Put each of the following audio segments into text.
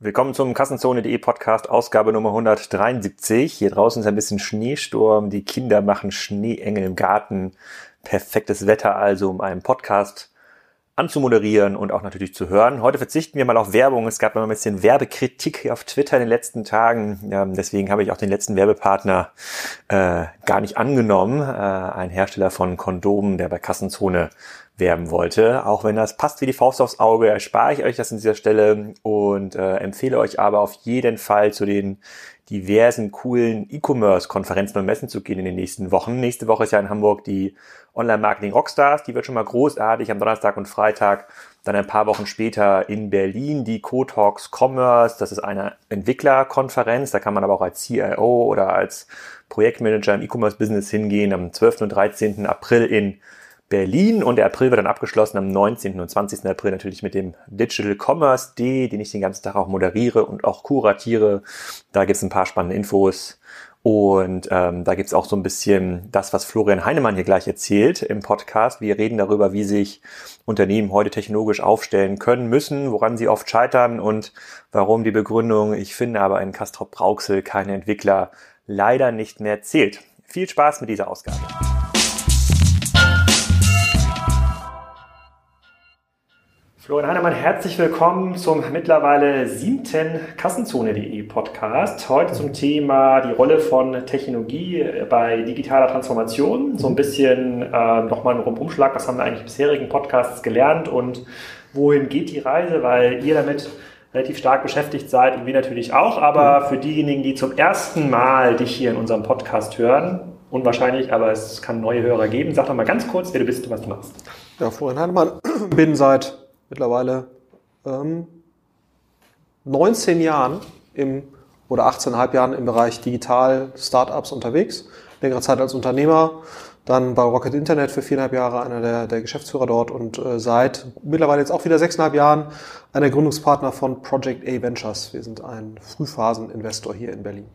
Willkommen zum Kassenzone.de Podcast, Ausgabe Nummer 173. Hier draußen ist ein bisschen Schneesturm, die Kinder machen Schneeengel im Garten. Perfektes Wetter also, um einen Podcast anzumoderieren und auch natürlich zu hören. Heute verzichten wir mal auf Werbung. Es gab mal ein bisschen Werbekritik auf Twitter in den letzten Tagen. Ja, deswegen habe ich auch den letzten Werbepartner äh, gar nicht angenommen. Äh, ein Hersteller von Kondomen, der bei Kassenzone werben wollte. Auch wenn das passt wie die Faust aufs Auge, erspare ich euch das an dieser Stelle und äh, empfehle euch aber auf jeden Fall zu den diversen coolen E-Commerce-Konferenzen und Messen zu gehen in den nächsten Wochen. Nächste Woche ist ja in Hamburg die Online-Marketing Rockstars, die wird schon mal großartig am Donnerstag und Freitag. Dann ein paar Wochen später in Berlin die Co-Talks Commerce, das ist eine Entwicklerkonferenz, da kann man aber auch als CIO oder als Projektmanager im E-Commerce-Business hingehen. Am 12. und 13. April in Berlin und der April wird dann abgeschlossen am 19. und 20. April natürlich mit dem Digital Commerce Day, den ich den ganzen Tag auch moderiere und auch kuratiere. Da gibt es ein paar spannende Infos und ähm, da gibt es auch so ein bisschen das, was Florian Heinemann hier gleich erzählt im Podcast. Wir reden darüber, wie sich Unternehmen heute technologisch aufstellen können, müssen, woran sie oft scheitern und warum die Begründung, ich finde aber in Castrop Brauxel keine Entwickler, leider nicht mehr zählt. Viel Spaß mit dieser Ausgabe. Florian Heinemann, herzlich willkommen zum mittlerweile siebten Kassenzone.de Podcast. Heute zum Thema die Rolle von Technologie bei digitaler Transformation. So ein bisschen äh, nochmal ein Rundumschlag, was haben wir eigentlich in bisherigen Podcasts gelernt und wohin geht die Reise, weil ihr damit relativ stark beschäftigt seid und wir natürlich auch. Aber für diejenigen, die zum ersten Mal dich hier in unserem Podcast hören, unwahrscheinlich, aber es kann neue Hörer geben. Sag doch mal ganz kurz, wer du bist und was du machst. Ja, Florian Heinemann, bin seit mittlerweile ähm, 19 Jahren im, oder 18,5 Jahren im Bereich Digital Startups unterwegs. Längere Zeit als Unternehmer, dann bei Rocket Internet für viereinhalb Jahre einer der, der Geschäftsführer dort und äh, seit mittlerweile jetzt auch wieder sechseinhalb Jahren einer Gründungspartner von Project A Ventures. Wir sind ein Frühphaseninvestor hier in Berlin.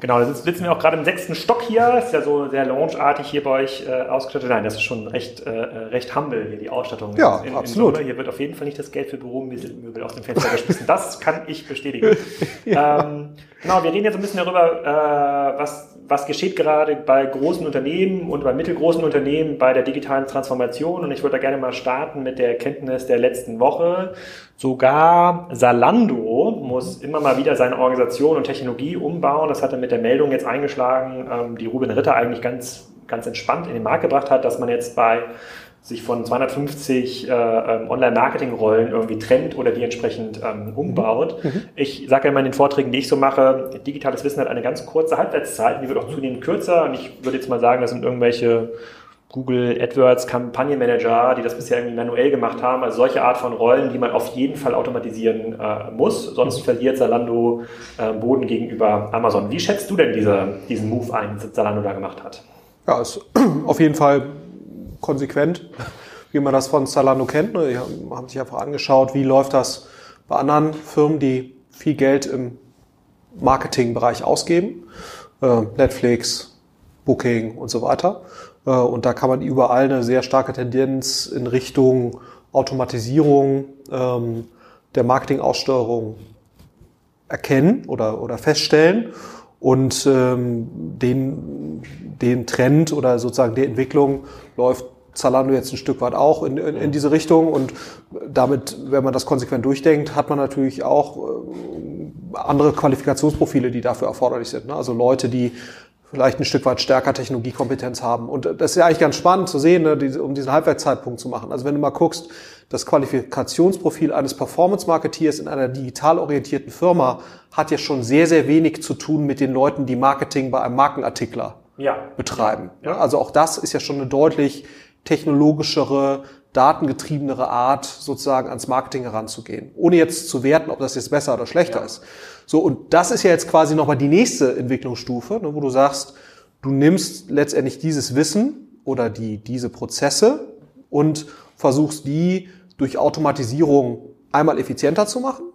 Genau, da sitzen wir auch gerade im sechsten Stock hier. Ist ja so sehr launch-artig hier bei euch äh, ausgestattet. Nein, das ist schon recht, äh, recht humble hier, die Ausstattung. Ja, in, absolut. In hier wird auf jeden Fall nicht das Geld für Büromöbel aus dem Fenster geschmissen. Das kann ich bestätigen. ja. ähm, genau, wir reden jetzt ein bisschen darüber, äh, was, was geschieht gerade bei großen Unternehmen und bei mittelgroßen Unternehmen bei der digitalen Transformation. Und ich würde da gerne mal starten mit der Erkenntnis der letzten Woche. Sogar Salando muss immer mal wieder seine Organisation und Technologie umbauen. Das hat er mit der Meldung jetzt eingeschlagen, ähm, die Ruben Ritter eigentlich ganz, ganz entspannt in den Markt gebracht hat, dass man jetzt bei sich von 250 äh, ähm, Online-Marketing-Rollen irgendwie trennt oder die entsprechend ähm, umbaut. Mhm. Ich sage ja immer in den Vorträgen, die ich so mache, digitales Wissen hat eine ganz kurze Halbwertszeit, die wird auch zunehmend kürzer und ich würde jetzt mal sagen, das sind irgendwelche Google AdWords Kampagnenmanager, die das bisher irgendwie manuell gemacht haben. Also solche Art von Rollen, die man auf jeden Fall automatisieren äh, muss, sonst mhm. verliert Zalando äh, Boden gegenüber Amazon. Wie schätzt du denn diese, diesen Move ein, den Zalando da gemacht hat? Ja, ist auf jeden Fall konsequent, wie man das von Zalando kennt. Ne? Die haben sich einfach angeschaut, wie läuft das bei anderen Firmen, die viel Geld im Marketingbereich ausgeben. Äh, Netflix, Booking und so weiter äh, und da kann man überall eine sehr starke Tendenz in Richtung Automatisierung ähm, der Marketingaussteuerung erkennen oder, oder feststellen. Und ähm, den, den Trend oder sozusagen die Entwicklung läuft Zalando jetzt ein Stück weit auch in, in, in diese Richtung. Und damit, wenn man das konsequent durchdenkt, hat man natürlich auch äh, andere Qualifikationsprofile, die dafür erforderlich sind. Ne? Also Leute, die vielleicht ein Stück weit stärker Technologiekompetenz haben. Und das ist ja eigentlich ganz spannend zu sehen, ne, um diesen Halbwertszeitpunkt zu machen. Also wenn du mal guckst, das Qualifikationsprofil eines Performance-Marketeers in einer digital orientierten Firma hat ja schon sehr, sehr wenig zu tun mit den Leuten, die Marketing bei einem Markenartikler ja. betreiben. Ja. Also auch das ist ja schon eine deutlich technologischere, datengetriebenere Art, sozusagen ans Marketing heranzugehen. Ohne jetzt zu werten, ob das jetzt besser oder schlechter ja. ist. So, und das ist ja jetzt quasi nochmal die nächste Entwicklungsstufe, ne, wo du sagst, du nimmst letztendlich dieses Wissen oder die, diese Prozesse und versuchst die durch Automatisierung einmal effizienter zu machen.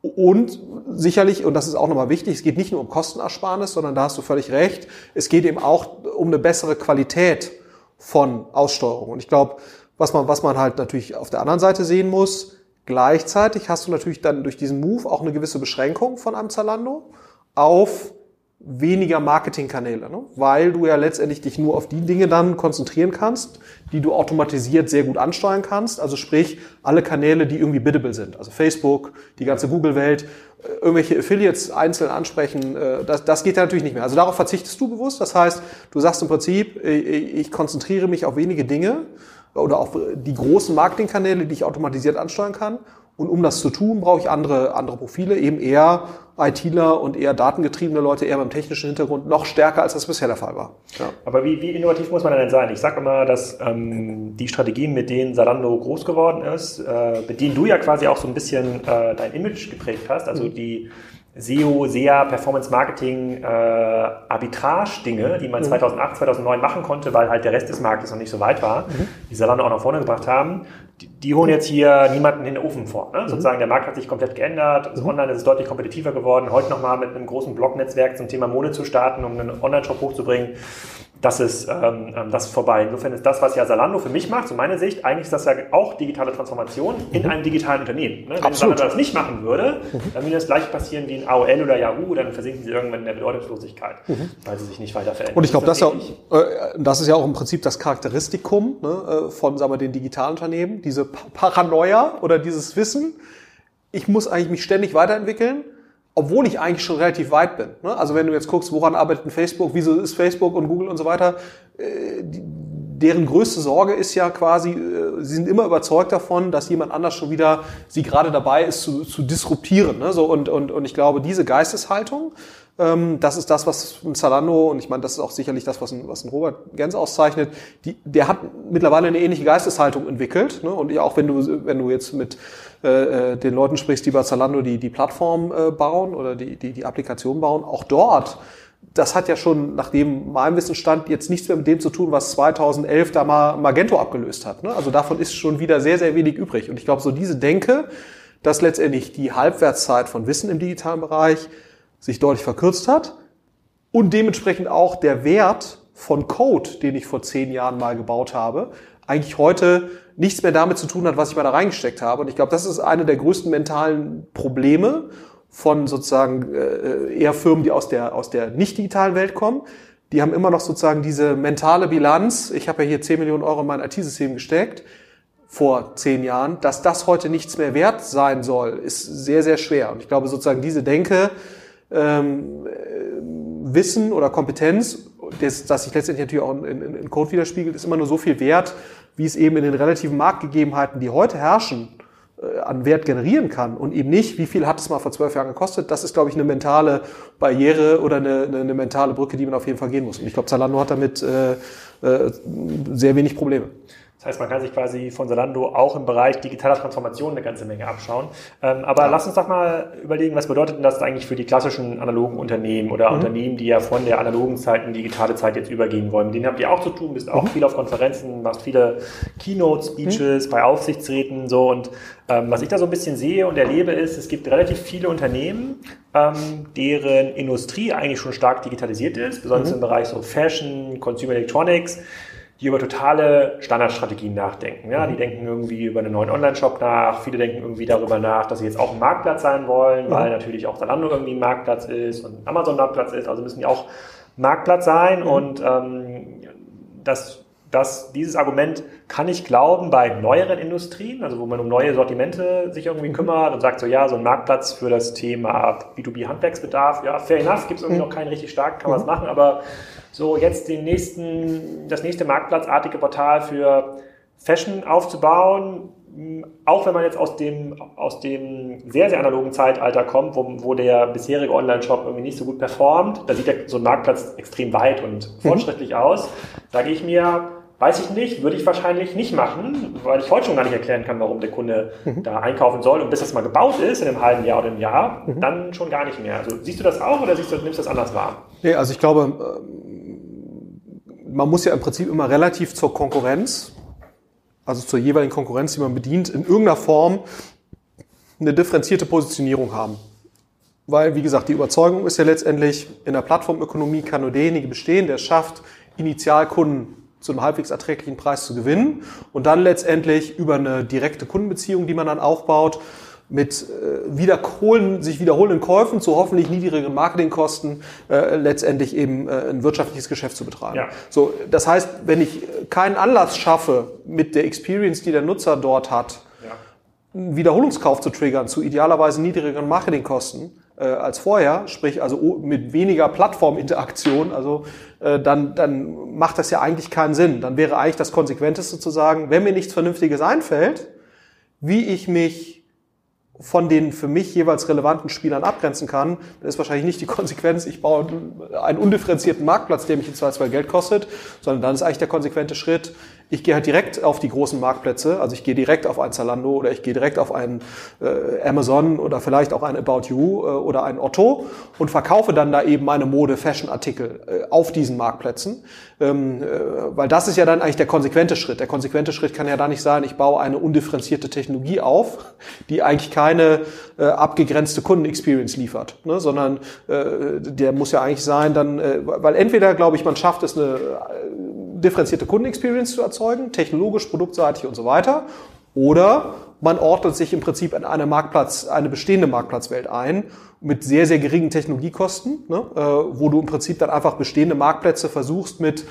Und sicherlich, und das ist auch nochmal wichtig, es geht nicht nur um Kostenersparnis, sondern da hast du völlig recht, es geht eben auch um eine bessere Qualität von Aussteuerung. Und ich glaube, was man, was man halt natürlich auf der anderen Seite sehen muss, Gleichzeitig hast du natürlich dann durch diesen Move auch eine gewisse Beschränkung von einem Zalando auf weniger Marketingkanäle, ne? weil du ja letztendlich dich nur auf die Dinge dann konzentrieren kannst, die du automatisiert sehr gut ansteuern kannst. Also sprich, alle Kanäle, die irgendwie biddable sind. Also Facebook, die ganze Google-Welt, äh, irgendwelche Affiliates einzeln ansprechen, äh, das, das geht ja natürlich nicht mehr. Also darauf verzichtest du bewusst. Das heißt, du sagst im Prinzip, ich konzentriere mich auf wenige Dinge oder auf die großen Marketingkanäle, die ich automatisiert ansteuern kann und um das zu tun, brauche ich andere, andere Profile, eben eher ITler und eher datengetriebene Leute, eher beim technischen Hintergrund, noch stärker, als das bisher der Fall war. Ja. Aber wie, wie innovativ muss man denn sein? Ich sage immer, dass ähm, die Strategien, mit denen Salando groß geworden ist, äh, mit denen du ja quasi auch so ein bisschen äh, dein Image geprägt hast, also mhm. die SEO, SEA, Performance Marketing, äh, Arbitrage-Dinge, die man mhm. 2008, 2009 machen konnte, weil halt der Rest des Marktes noch nicht so weit war, mhm. die Salando auch nach vorne gebracht haben, die, die holen jetzt hier niemanden in den Ofen vor. Ne? Mhm. Sozusagen der Markt hat sich komplett geändert, also online ist es deutlich kompetitiver geworden, heute nochmal mit einem großen Blog-Netzwerk zum Thema Mode zu starten, um einen Online-Shop hochzubringen das ist, ähm, ähm, das ist vorbei. Insofern ist das, was ja Salando für mich macht, so meine Sicht, eigentlich ist das ja auch digitale Transformation in mhm. einem digitalen Unternehmen. Ne? Wenn Salando das nicht machen würde, mhm. dann würde das gleich passieren wie in AOL oder Yahoo, dann versinken sie irgendwann in der Bedeutungslosigkeit, mhm. weil sie sich nicht weiter verändern. Und ich glaube, das, das, ja, äh, das ist ja auch im Prinzip das Charakteristikum ne, äh, von sagen wir, den digitalen Unternehmen, diese Paranoia oder dieses Wissen, ich muss eigentlich mich ständig weiterentwickeln obwohl ich eigentlich schon relativ weit bin. Ne? Also wenn du jetzt guckst, woran arbeitet Facebook, wieso ist Facebook und Google und so weiter, äh, deren größte Sorge ist ja quasi, äh, sie sind immer überzeugt davon, dass jemand anders schon wieder sie gerade dabei ist zu, zu disruptieren. Ne? So, und, und, und ich glaube, diese Geisteshaltung, das ist das, was ein Zalando, und ich meine, das ist auch sicherlich das, was ein, was ein Robert Gens auszeichnet, die, der hat mittlerweile eine ähnliche Geisteshaltung entwickelt. Ne? Und auch wenn du, wenn du jetzt mit äh, äh, den Leuten sprichst, die bei Zalando die, die Plattform äh, bauen oder die, die, die Applikation bauen, auch dort das hat ja schon, nachdem meinem Wissensstand, jetzt nichts mehr mit dem zu tun, was 2011 da mal Magento abgelöst hat. Ne? Also davon ist schon wieder sehr, sehr wenig übrig. Und ich glaube, so diese Denke, dass letztendlich die Halbwertszeit von Wissen im digitalen Bereich sich deutlich verkürzt hat und dementsprechend auch der Wert von Code, den ich vor zehn Jahren mal gebaut habe, eigentlich heute nichts mehr damit zu tun hat, was ich mal da reingesteckt habe. Und ich glaube, das ist eine der größten mentalen Probleme von sozusagen äh, eher Firmen, die aus der, aus der nicht digitalen Welt kommen. Die haben immer noch sozusagen diese mentale Bilanz. Ich habe ja hier 10 Millionen Euro in mein IT-System gesteckt vor zehn Jahren. Dass das heute nichts mehr wert sein soll, ist sehr, sehr schwer. Und ich glaube sozusagen diese Denke, ähm, Wissen oder Kompetenz, das, das sich letztendlich natürlich auch in, in, in Code widerspiegelt, ist immer nur so viel wert, wie es eben in den relativen Marktgegebenheiten, die heute herrschen, äh, an Wert generieren kann und eben nicht, wie viel hat es mal vor zwölf Jahren gekostet. Das ist, glaube ich, eine mentale Barriere oder eine, eine, eine mentale Brücke, die man auf jeden Fall gehen muss. Und ich glaube, Zalando hat damit äh, äh, sehr wenig Probleme. Das heißt, man kann sich quasi von Zalando auch im Bereich digitaler Transformation eine ganze Menge abschauen. Ähm, aber ja. lass uns doch mal überlegen, was bedeutet denn das eigentlich für die klassischen analogen Unternehmen oder mhm. Unternehmen, die ja von der analogen Zeit in digitale Zeit jetzt übergehen wollen. Mit denen habt ihr auch zu tun, bist auch mhm. viel auf Konferenzen, machst viele Keynote-Speeches mhm. bei Aufsichtsräten so und ähm, was ich da so ein bisschen sehe und erlebe ist, es gibt relativ viele Unternehmen, ähm, deren Industrie eigentlich schon stark digitalisiert ist, besonders mhm. im Bereich so Fashion, Consumer Electronics die über totale Standardstrategien nachdenken. Ja, die mhm. denken irgendwie über einen neuen Online-Shop nach. Viele denken irgendwie darüber nach, dass sie jetzt auch ein Marktplatz sein wollen, mhm. weil natürlich auch Zalando irgendwie ein Marktplatz ist und Amazon Marktplatz ist. Also müssen die auch Marktplatz sein. Mhm. Und ähm, das, das, dieses Argument kann ich glauben bei neueren Industrien, also wo man um neue Sortimente sich irgendwie kümmert und sagt so, ja, so ein Marktplatz für das Thema B2B-Handwerksbedarf, ja, fair enough, gibt es irgendwie noch keinen richtig stark, kann man es machen, aber so jetzt den nächsten, das nächste marktplatzartige Portal für Fashion aufzubauen, auch wenn man jetzt aus dem, aus dem sehr, sehr analogen Zeitalter kommt, wo, wo der bisherige Online-Shop irgendwie nicht so gut performt, da sieht der, so ein Marktplatz extrem weit und mhm. fortschrittlich mhm. aus, sage ich mir, weiß ich nicht, würde ich wahrscheinlich nicht machen, weil ich heute schon gar nicht erklären kann, warum der Kunde mhm. da einkaufen soll. Und bis das mal gebaut ist, in einem halben Jahr oder einem Jahr, mhm. dann schon gar nicht mehr. Also siehst du das auch oder siehst du, nimmst du das anders wahr? Nee, also ich glaube, man muss ja im Prinzip immer relativ zur Konkurrenz, also zur jeweiligen Konkurrenz, die man bedient, in irgendeiner Form eine differenzierte Positionierung haben. Weil, wie gesagt, die Überzeugung ist ja letztendlich, in der Plattformökonomie kann nur derjenige bestehen, der schafft, Initialkunden zu einem halbwegs erträglichen Preis zu gewinnen und dann letztendlich über eine direkte Kundenbeziehung, die man dann aufbaut, mit äh, wiederholen, sich wiederholenden Käufen zu hoffentlich niedrigeren Marketingkosten äh, letztendlich eben äh, ein wirtschaftliches Geschäft zu betreiben. Ja. So, das heißt, wenn ich keinen Anlass schaffe, mit der Experience, die der Nutzer dort hat, ja. einen Wiederholungskauf zu triggern zu idealerweise niedrigeren Marketingkosten äh, als vorher, sprich also mit weniger Plattforminteraktion, also äh, dann, dann macht das ja eigentlich keinen Sinn. Dann wäre eigentlich das Konsequenteste zu sagen, wenn mir nichts Vernünftiges einfällt, wie ich mich von den für mich jeweils relevanten Spielern abgrenzen kann, dann ist wahrscheinlich nicht die Konsequenz, ich baue einen undifferenzierten Marktplatz, der mich in zwei, zwei Geld kostet, sondern dann ist eigentlich der konsequente Schritt, ich gehe halt direkt auf die großen Marktplätze, also ich gehe direkt auf ein Zalando oder ich gehe direkt auf einen äh, Amazon oder vielleicht auch ein About You äh, oder ein Otto und verkaufe dann da eben meine Mode-Fashion-Artikel äh, auf diesen Marktplätzen. Ähm, äh, weil das ist ja dann eigentlich der konsequente Schritt. Der konsequente Schritt kann ja da nicht sein, ich baue eine undifferenzierte Technologie auf, die eigentlich keine äh, abgegrenzte Kundenexperience liefert, ne? sondern äh, der muss ja eigentlich sein, dann, weil entweder glaube ich, man schafft es eine differenzierte Kundenexperience zu erzeugen, technologisch, produktseitig und so weiter. Oder man ordnet sich im Prinzip in eine Marktplatz, eine bestehende Marktplatzwelt ein mit sehr, sehr geringen Technologiekosten, ne, äh, wo du im Prinzip dann einfach bestehende Marktplätze versuchst mit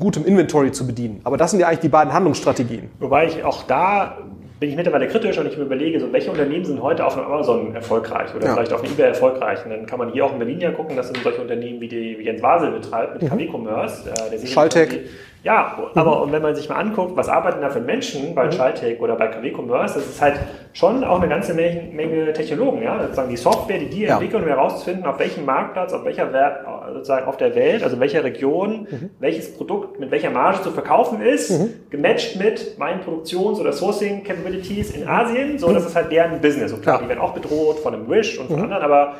gutem Inventory zu bedienen. Aber das sind ja eigentlich die beiden Handlungsstrategien. Wobei ich auch da bin ich mittlerweile kritisch und ich mir überlege, so, welche Unternehmen sind heute auf einem Amazon erfolgreich oder ja. vielleicht auf einem eBay erfolgreich. Und dann kann man hier auch in Berlin ja gucken, das sind solche Unternehmen wie, die, wie Jens Basel betreibt mit mhm. KW Commerce. Äh, der Schalltech. Ja, aber mhm. und wenn man sich mal anguckt, was arbeiten da für Menschen bei mhm. Schalltech oder bei KW Commerce, das ist halt schon auch eine ganze Menge, Menge Technologen, ja, sozusagen die Software, die die ja. entwickeln, um herauszufinden, auf welchem Marktplatz, auf welcher Wert, sozusagen auf der Welt, also in welcher Region, mhm. welches Produkt mit welcher Marge zu verkaufen ist, mhm. gematcht mit meinen Produktions- oder Sourcing Capabilities in Asien, so, das ist halt deren Business. Und klar, ja. die werden auch bedroht von einem Wish und von mhm. anderen, aber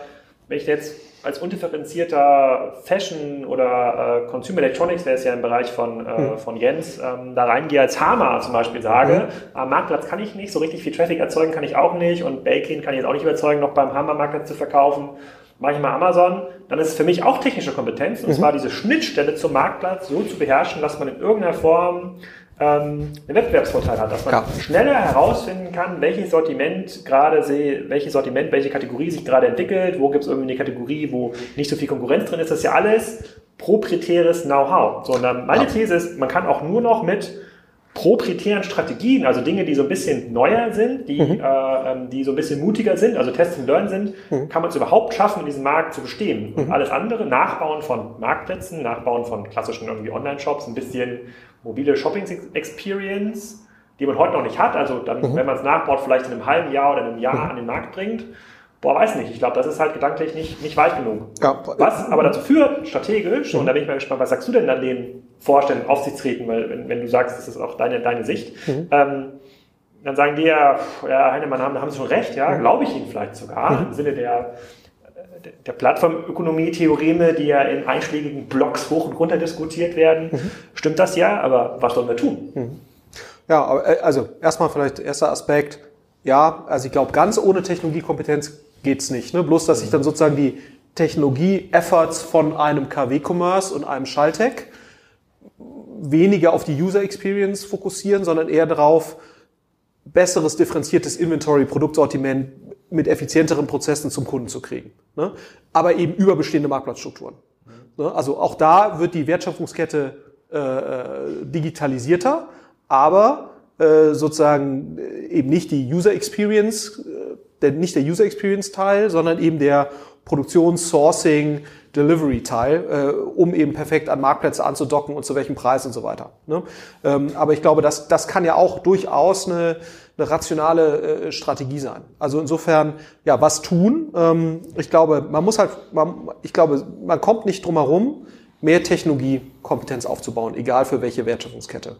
wenn ich jetzt als undifferenzierter Fashion oder äh, Consumer Electronics, der ist ja im Bereich von, äh, hm. von Jens, ähm, da reingehe als Hama zum Beispiel sage, mhm. am Marktplatz kann ich nicht, so richtig viel Traffic erzeugen kann ich auch nicht und Baking kann ich jetzt auch nicht überzeugen, noch beim Hama-Marktplatz zu verkaufen, mache ich mal Amazon, dann ist es für mich auch technische Kompetenz und mhm. zwar diese Schnittstelle zum Marktplatz so zu beherrschen, dass man in irgendeiner Form ähm, einen Wettbewerbsvorteil hat, dass man ja. schneller herausfinden kann, welches Sortiment gerade sehe, welches Sortiment, welche Kategorie sich gerade entwickelt, wo gibt es irgendwie eine Kategorie, wo nicht so viel Konkurrenz drin ist. Das ist ja alles proprietäres Know-how. So, und dann meine ja. These ist, man kann auch nur noch mit proprietären Strategien, also Dinge, die so ein bisschen neuer sind, die, mhm. äh, ähm, die so ein bisschen mutiger sind, also Test and Learn sind, mhm. kann man es überhaupt schaffen, in diesem Markt zu bestehen. Und mhm. alles andere, Nachbauen von Marktplätzen, Nachbauen von klassischen irgendwie Online-Shops, ein bisschen mobile Shopping-Experience, die man heute noch nicht hat. Also dann, mhm. wenn man es nachbaut, vielleicht in einem halben Jahr oder einem Jahr mhm. an den Markt bringt. Boah, weiß nicht. Ich glaube, das ist halt gedanklich nicht, nicht weit genug. Ja. Was aber dazu führt, strategisch, mhm. und da bin ich mal gespannt, was sagst du denn an den Vorständen, Aufsichtsräten, weil wenn, wenn du sagst, das ist auch deine, deine Sicht, mhm. ähm, dann sagen die ja, ja, Heinemann, haben, haben sie schon recht, ja, mhm. glaube ich ihnen vielleicht sogar, mhm. im Sinne der, der Plattformökonomie-Theoreme, die ja in einschlägigen Blogs hoch und runter diskutiert werden. Mhm. Stimmt das ja, aber was sollen wir tun? Mhm. Ja, äh, also erstmal vielleicht erster Aspekt. Ja, also ich glaube, ganz ohne Technologiekompetenz geht's nicht. Ne? Bloß, dass sich dann sozusagen die Technologie-Efforts von einem KW-Commerce und einem Schalltech weniger auf die User Experience fokussieren, sondern eher darauf, besseres differenziertes Inventory, Produktsortiment, mit effizienteren Prozessen zum Kunden zu kriegen. Ne? Aber eben über bestehende Marktplatzstrukturen. Ne? Also auch da wird die Wertschöpfungskette äh, äh digitalisierter, aber äh, sozusagen äh, eben nicht die User Experience, der, nicht der User Experience Teil, sondern eben der Produktions-, Sourcing, Delivery-Teil, äh, um eben perfekt an Marktplätze anzudocken und zu welchem Preis und so weiter. Ne? Ähm, aber ich glaube, das, das kann ja auch durchaus eine, eine rationale äh, Strategie sein. Also insofern, ja, was tun? Ähm, ich glaube, man muss halt, man, ich glaube, man kommt nicht drum herum, mehr Technologiekompetenz aufzubauen, egal für welche Wertschöpfungskette.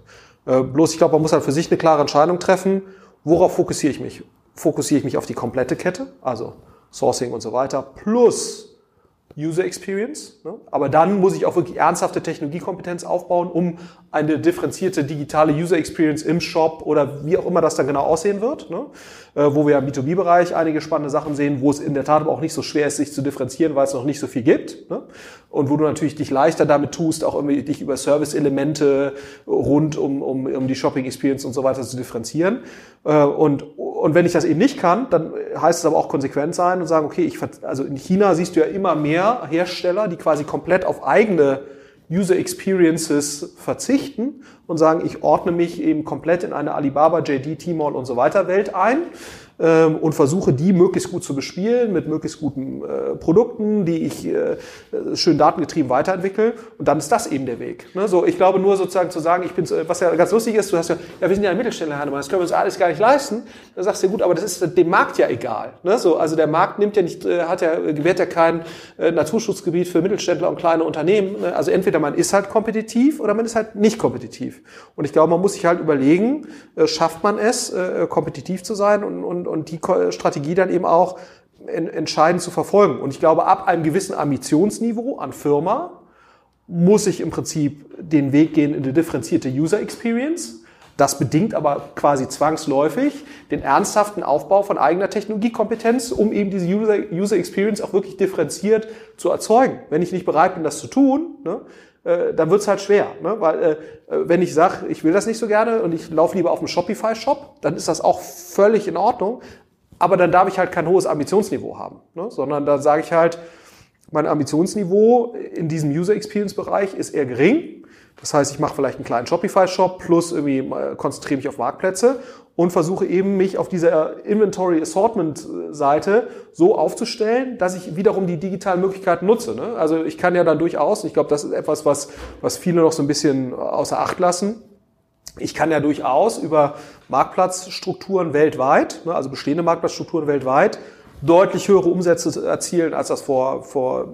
Äh, bloß, ich glaube, man muss halt für sich eine klare Entscheidung treffen, worauf fokussiere ich mich? Fokussiere ich mich auf die komplette Kette, also Sourcing und so weiter, plus User Experience. Ne? Aber dann muss ich auch wirklich ernsthafte Technologiekompetenz aufbauen, um eine differenzierte digitale User Experience im Shop oder wie auch immer das dann genau aussehen wird, ne? äh, wo wir im B2B-Bereich einige spannende Sachen sehen, wo es in der Tat aber auch nicht so schwer ist, sich zu differenzieren, weil es noch nicht so viel gibt ne? und wo du natürlich dich leichter damit tust, auch irgendwie dich über Service-Elemente rund um, um, um die Shopping-Experience und so weiter zu differenzieren. Äh, und, und wenn ich das eben nicht kann, dann heißt es aber auch konsequent sein und sagen, okay, ich, also in China siehst du ja immer mehr Hersteller, die quasi komplett auf eigene User Experiences verzichten und sagen, ich ordne mich eben komplett in eine Alibaba, JD, Tmall und so weiter Welt ein ähm, und versuche die möglichst gut zu bespielen mit möglichst guten äh, Produkten, die ich äh, schön datengetrieben weiterentwickle. Und dann ist das eben der Weg. Ne? So, ich glaube nur sozusagen zu sagen, ich bin, was ja ganz lustig ist, du hast ja, ja wir sind ja ein Mittelständler, das können wir uns alles gar nicht leisten. Dann sagst du gut, aber das ist dem Markt ja egal. Ne? So, also der Markt nimmt ja nicht, äh, hat ja, gewährt ja kein äh, Naturschutzgebiet für Mittelständler und kleine Unternehmen. Ne? Also entweder man ist halt kompetitiv oder man ist halt nicht kompetitiv. Und ich glaube, man muss sich halt überlegen, äh, schafft man es, äh, kompetitiv zu sein und, und, und die Strategie dann eben auch entscheidend zu verfolgen. Und ich glaube, ab einem gewissen Ambitionsniveau an Firma muss ich im Prinzip den Weg gehen in eine differenzierte User Experience. Das bedingt aber quasi zwangsläufig den ernsthaften Aufbau von eigener Technologiekompetenz, um eben diese User, User Experience auch wirklich differenziert zu erzeugen. Wenn ich nicht bereit bin, das zu tun, ne, äh, dann wird's halt schwer. Ne? Weil äh, wenn ich sage, ich will das nicht so gerne und ich laufe lieber auf dem Shopify-Shop, dann ist das auch völlig in Ordnung. Aber dann darf ich halt kein hohes Ambitionsniveau haben, ne? sondern da sage ich halt, mein Ambitionsniveau in diesem User Experience Bereich ist eher gering. Das heißt, ich mache vielleicht einen kleinen Shopify-Shop plus irgendwie äh, konzentriere mich auf Marktplätze und versuche eben mich auf dieser Inventory Assortment Seite so aufzustellen, dass ich wiederum die digitalen Möglichkeiten nutze. Ne? Also ich kann ja dann durchaus, ich glaube, das ist etwas, was, was viele noch so ein bisschen außer Acht lassen. Ich kann ja durchaus über Marktplatzstrukturen weltweit, ne, also bestehende Marktplatzstrukturen weltweit, deutlich höhere Umsätze erzielen, als das vor, vor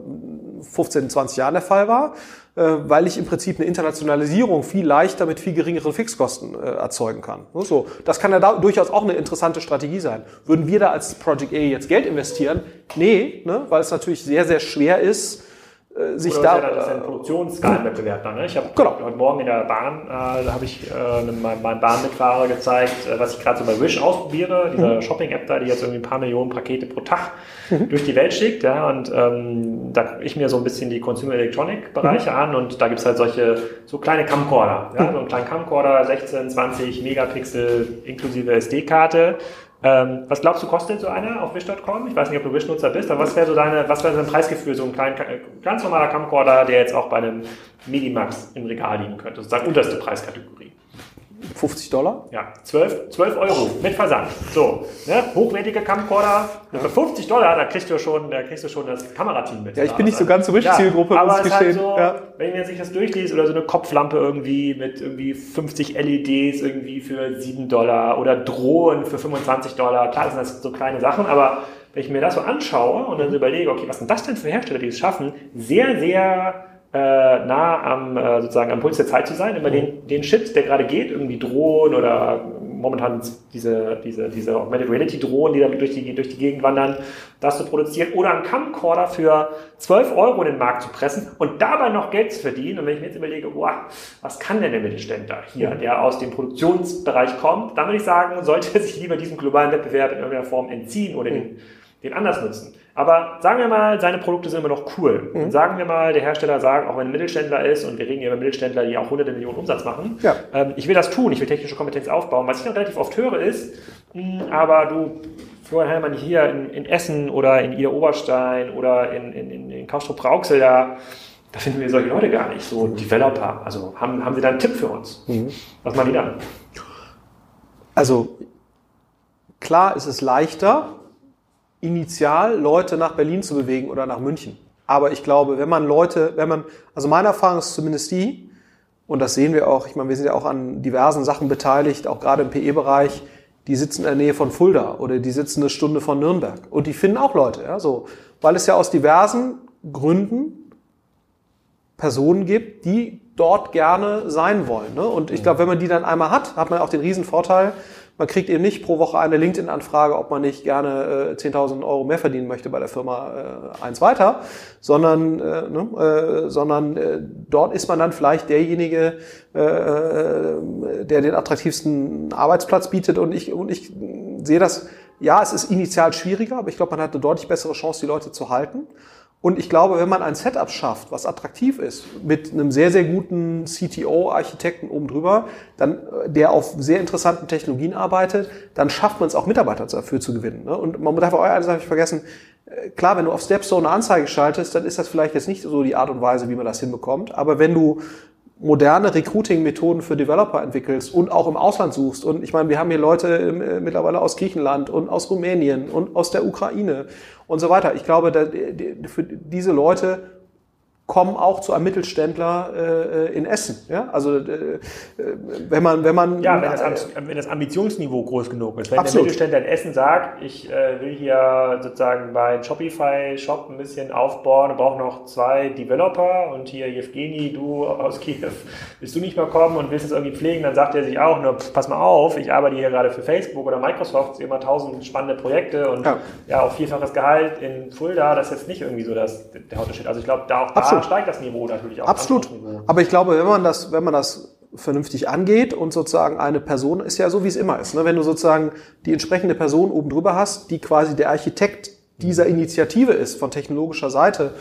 15, 20 Jahren der Fall war. Äh, weil ich im Prinzip eine Internationalisierung viel leichter mit viel geringeren Fixkosten äh, erzeugen kann. So, das kann ja da durchaus auch eine interessante Strategie sein. Würden wir da als Project A jetzt Geld investieren? Nee, ne, weil es natürlich sehr, sehr schwer ist, äh, sich Oder da. Das ist ein Produktionsskalenwettbewerb dann. Ne? Ich habe genau. heute Morgen in der Bahn, äh, habe ich äh, meinem, meinem Bahnmitfahrer gezeigt, äh, was ich gerade so bei Wish ausprobiere, dieser mhm. Shopping-App da, die jetzt irgendwie ein paar Millionen Pakete pro Tag mhm. durch die Welt schickt. Ja? Und ähm, da gucke ich mir so ein bisschen die Consumer Electronic-Bereiche mhm. an und da gibt es halt solche so kleine Camcorder. Ja? Mhm. So einen kleinen Camcorder, 16, 20 Megapixel inklusive SD-Karte. Ähm, was glaubst du, kostet so einer auf Wish.com? Ich weiß nicht, ob du Wish-Nutzer bist, aber was wäre so deine, was wäre so ein Preisgefühl, so ein klein, ganz normaler Camcorder, der jetzt auch bei einem Medimax im Regal liegen könnte, sozusagen unterste Preiskategorie? 50 Dollar? Ja, 12, 12 Euro mit Versand. So, ne? hochwertige Camcorder. Für 50 Dollar, da kriegst du schon, da kriegst du schon das Kamerateam mit. Ja, ich bin nicht so ganz so richtig ja, Zielgruppe, aber es ist halt so, ja. wenn man sich das durchliest oder so eine Kopflampe irgendwie mit irgendwie 50 LEDs irgendwie für 7 Dollar oder Drohnen für 25 Dollar. Klar sind das so kleine Sachen, aber wenn ich mir das so anschaue und dann so überlege, okay, was sind das denn für Hersteller, die es schaffen, sehr, sehr nah am äh, sozusagen am Puls der Zeit zu sein, immer den, den Shit, der gerade geht, irgendwie Drohnen oder momentan diese, diese, diese Augmented Reality Drohnen, die damit durch die, durch die Gegend wandern, das zu produzieren oder einen Camcorder für 12 Euro in den Markt zu pressen und dabei noch Geld zu verdienen. Und wenn ich mir jetzt überlege, boah, was kann denn der Mittelständler hier, der aus dem Produktionsbereich kommt, dann würde ich sagen, sollte er sich lieber diesem globalen Wettbewerb in irgendeiner Form entziehen oder den, den anders nutzen. Aber sagen wir mal, seine Produkte sind immer noch cool. Mhm. Sagen wir mal, der Hersteller sagt, auch wenn ein Mittelständler ist, und wir reden hier über Mittelständler, die auch hunderte Millionen Umsatz machen, ja. ähm, ich will das tun, ich will technische Kompetenz aufbauen. Was ich dann relativ oft höre ist, mh, hm, aber du, Florian Heilmann hier in, in, Essen oder in Ida Oberstein oder in, in, in Kaustrup-Rauxel, da, da finden wir solche Leute gar nicht, so mhm. Developer. Also haben, haben Sie da einen Tipp für uns? Mhm. Was machen die dann? Also klar ist es leichter, initial Leute nach Berlin zu bewegen oder nach München. Aber ich glaube, wenn man Leute, wenn man, also meine Erfahrung ist zumindest die, und das sehen wir auch, ich meine, wir sind ja auch an diversen Sachen beteiligt, auch gerade im PE-Bereich, die sitzen in der Nähe von Fulda oder die sitzen eine Stunde von Nürnberg. Und die finden auch Leute, ja, so. Weil es ja aus diversen Gründen Personen gibt, die dort gerne sein wollen. Ne? Und ich glaube, wenn man die dann einmal hat, hat man auch den riesen Vorteil, man kriegt eben nicht pro Woche eine LinkedIn-Anfrage, ob man nicht gerne äh, 10.000 Euro mehr verdienen möchte bei der Firma äh, eins weiter, sondern, äh, ne, äh, sondern äh, dort ist man dann vielleicht derjenige, äh, äh, der den attraktivsten Arbeitsplatz bietet. Und ich, und ich sehe das, ja, es ist initial schwieriger, aber ich glaube, man hat eine deutlich bessere Chance, die Leute zu halten. Und ich glaube, wenn man ein Setup schafft, was attraktiv ist, mit einem sehr, sehr guten CTO-Architekten oben drüber, dann, äh, der auf sehr interessanten Technologien arbeitet, dann schafft man es auch Mitarbeiter dafür zu gewinnen. Ne? Und man darf auch eines habe ich vergessen, äh, klar, wenn du auf Stepstone eine Anzeige schaltest, dann ist das vielleicht jetzt nicht so die Art und Weise, wie man das hinbekommt. Aber wenn du moderne Recruiting-Methoden für Developer entwickelst und auch im Ausland suchst. Und ich meine, wir haben hier Leute äh, mittlerweile aus Griechenland und aus Rumänien und aus der Ukraine und so weiter. Ich glaube, für diese Leute kommen auch zu einem Mittelständler äh, in Essen. Ja? Also äh, wenn man wenn man ja wenn das, äh, wenn das Ambitionsniveau groß genug ist, wenn absolut. der Mittelständler in Essen sagt, ich äh, will hier sozusagen bei Shopify Shop ein bisschen aufbauen brauche noch zwei Developer und hier Evgeni, du aus Kiew, willst du nicht mal kommen und willst es irgendwie pflegen, dann sagt er sich auch nur, pass mal auf, ich arbeite hier gerade für Facebook oder Microsoft, immer tausend spannende Projekte und ja, ja auch vierfaches Gehalt in Fulda, das ist jetzt nicht irgendwie so das, der Unterschied. Also ich glaube, da auch da steigt das Niveau natürlich auch. Absolut. Aber ich glaube, wenn man das, wenn man das vernünftig angeht und sozusagen eine Person ist ja so, wie es immer ist. Ne? Wenn du sozusagen die entsprechende Person oben drüber hast, die quasi der Architekt dieser Initiative ist von technologischer Seite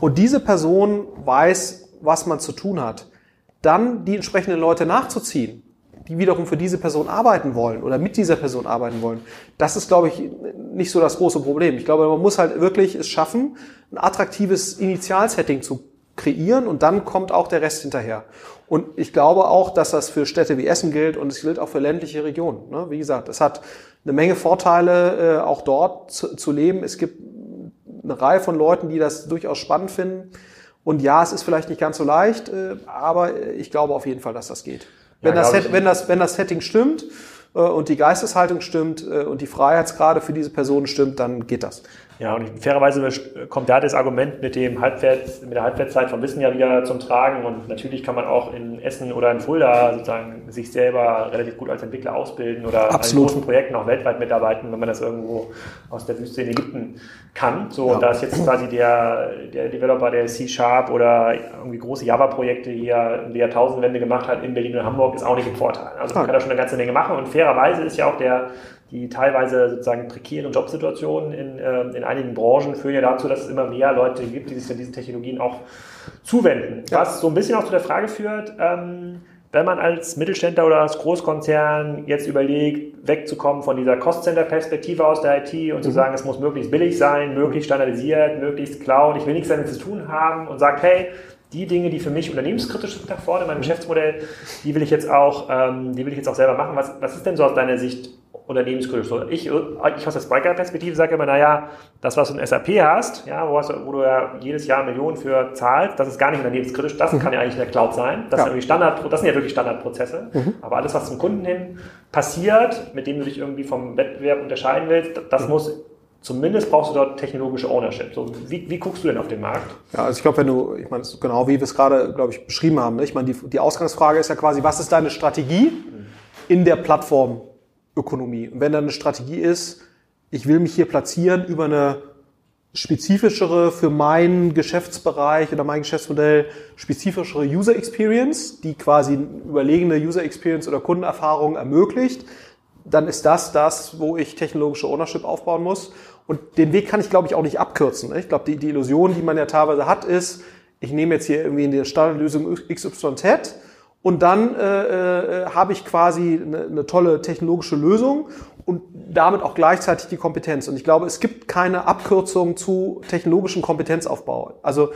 und diese Person weiß, was man zu tun hat, dann die entsprechenden Leute nachzuziehen, die wiederum für diese Person arbeiten wollen oder mit dieser Person arbeiten wollen, das ist, glaube ich, nicht so das große Problem. Ich glaube, man muss halt wirklich es schaffen, ein attraktives Initialsetting zu kreieren und dann kommt auch der Rest hinterher. Und ich glaube auch, dass das für Städte wie Essen gilt und es gilt auch für ländliche Regionen. Ne? Wie gesagt, es hat eine Menge Vorteile, äh, auch dort zu, leben. Es gibt eine Reihe von Leuten, die das durchaus spannend finden. Und ja, es ist vielleicht nicht ganz so leicht, äh, aber ich glaube auf jeden Fall, dass das geht. Wenn, ja, das, wenn, das, wenn das Setting stimmt äh, und die Geisteshaltung stimmt und die Freiheitsgrade für diese Personen stimmt, dann geht das. Ja, und fairerweise kommt da das Argument mit dem Halbwert, mit der Halbwertszeit vom Wissen ja wieder zum Tragen. Und natürlich kann man auch in Essen oder in Fulda sozusagen sich selber relativ gut als Entwickler ausbilden oder Absolut. an großen Projekten auch weltweit mitarbeiten, wenn man das irgendwo aus der Wüste in Ägypten kann. So, ja. und da ist jetzt quasi der, der Developer, der C-Sharp oder irgendwie große Java-Projekte hier in der Jahrtausendwende gemacht hat in Berlin und Hamburg, ist auch nicht im Vorteil. Also man kann da schon eine ganze Menge machen. Und fairerweise ist ja auch der die teilweise sozusagen prekären Jobsituationen in, äh, in einigen Branchen führen ja dazu, dass es immer mehr Leute gibt, die sich diesen Technologien auch zuwenden. Ja. Was so ein bisschen auch zu der Frage führt, ähm, wenn man als Mittelständler oder als Großkonzern jetzt überlegt, wegzukommen von dieser Cost-Center-Perspektive aus der IT und mhm. zu sagen, es muss möglichst billig sein, möglichst standardisiert, möglichst Cloud, ich will nichts damit zu tun haben und sagt, hey, die Dinge, die für mich unternehmenskritisch sind nach vorne in meinem mhm. Geschäftsmodell, die will ich jetzt auch, ähm, die will ich jetzt auch selber machen. Was, was ist denn so aus deiner Sicht unternehmenskritisch. Ich, ich aus der Spiker-Perspektive sage immer, naja, das, was du in SAP hast, ja, wo, hast, wo, du ja jedes Jahr Millionen für zahlst, das ist gar nicht unternehmenskritisch, das mhm. kann ja eigentlich in der Cloud sein. Das, ja. sind Standard, das sind ja wirklich Standardprozesse. Mhm. Aber alles, was zum Kunden hin passiert, mit dem du dich irgendwie vom Wettbewerb unterscheiden willst, das mhm. muss Zumindest brauchst du dort technologische Ownership. So, wie, wie guckst du denn auf den Markt? Ja, also ich glaube, wenn du, ich meine, genau wie wir es gerade, glaube ich, beschrieben haben. Ne? Ich meine, die, die Ausgangsfrage ist ja quasi, was ist deine Strategie mhm. in der Plattform Ökonomie. Und wenn dann eine Strategie ist, ich will mich hier platzieren über eine spezifischere für meinen Geschäftsbereich oder mein Geschäftsmodell spezifischere User Experience, die quasi überlegene User Experience oder Kundenerfahrung ermöglicht, dann ist das das, wo ich technologische Ownership aufbauen muss. Und den Weg kann ich, glaube ich, auch nicht abkürzen. Ich glaube, die, die Illusion, die man ja teilweise hat, ist, ich nehme jetzt hier irgendwie in der Standardlösung XYZ und dann äh, äh, habe ich quasi eine, eine tolle technologische Lösung und damit auch gleichzeitig die Kompetenz. Und ich glaube, es gibt keine Abkürzung zu technologischem Kompetenzaufbau. Also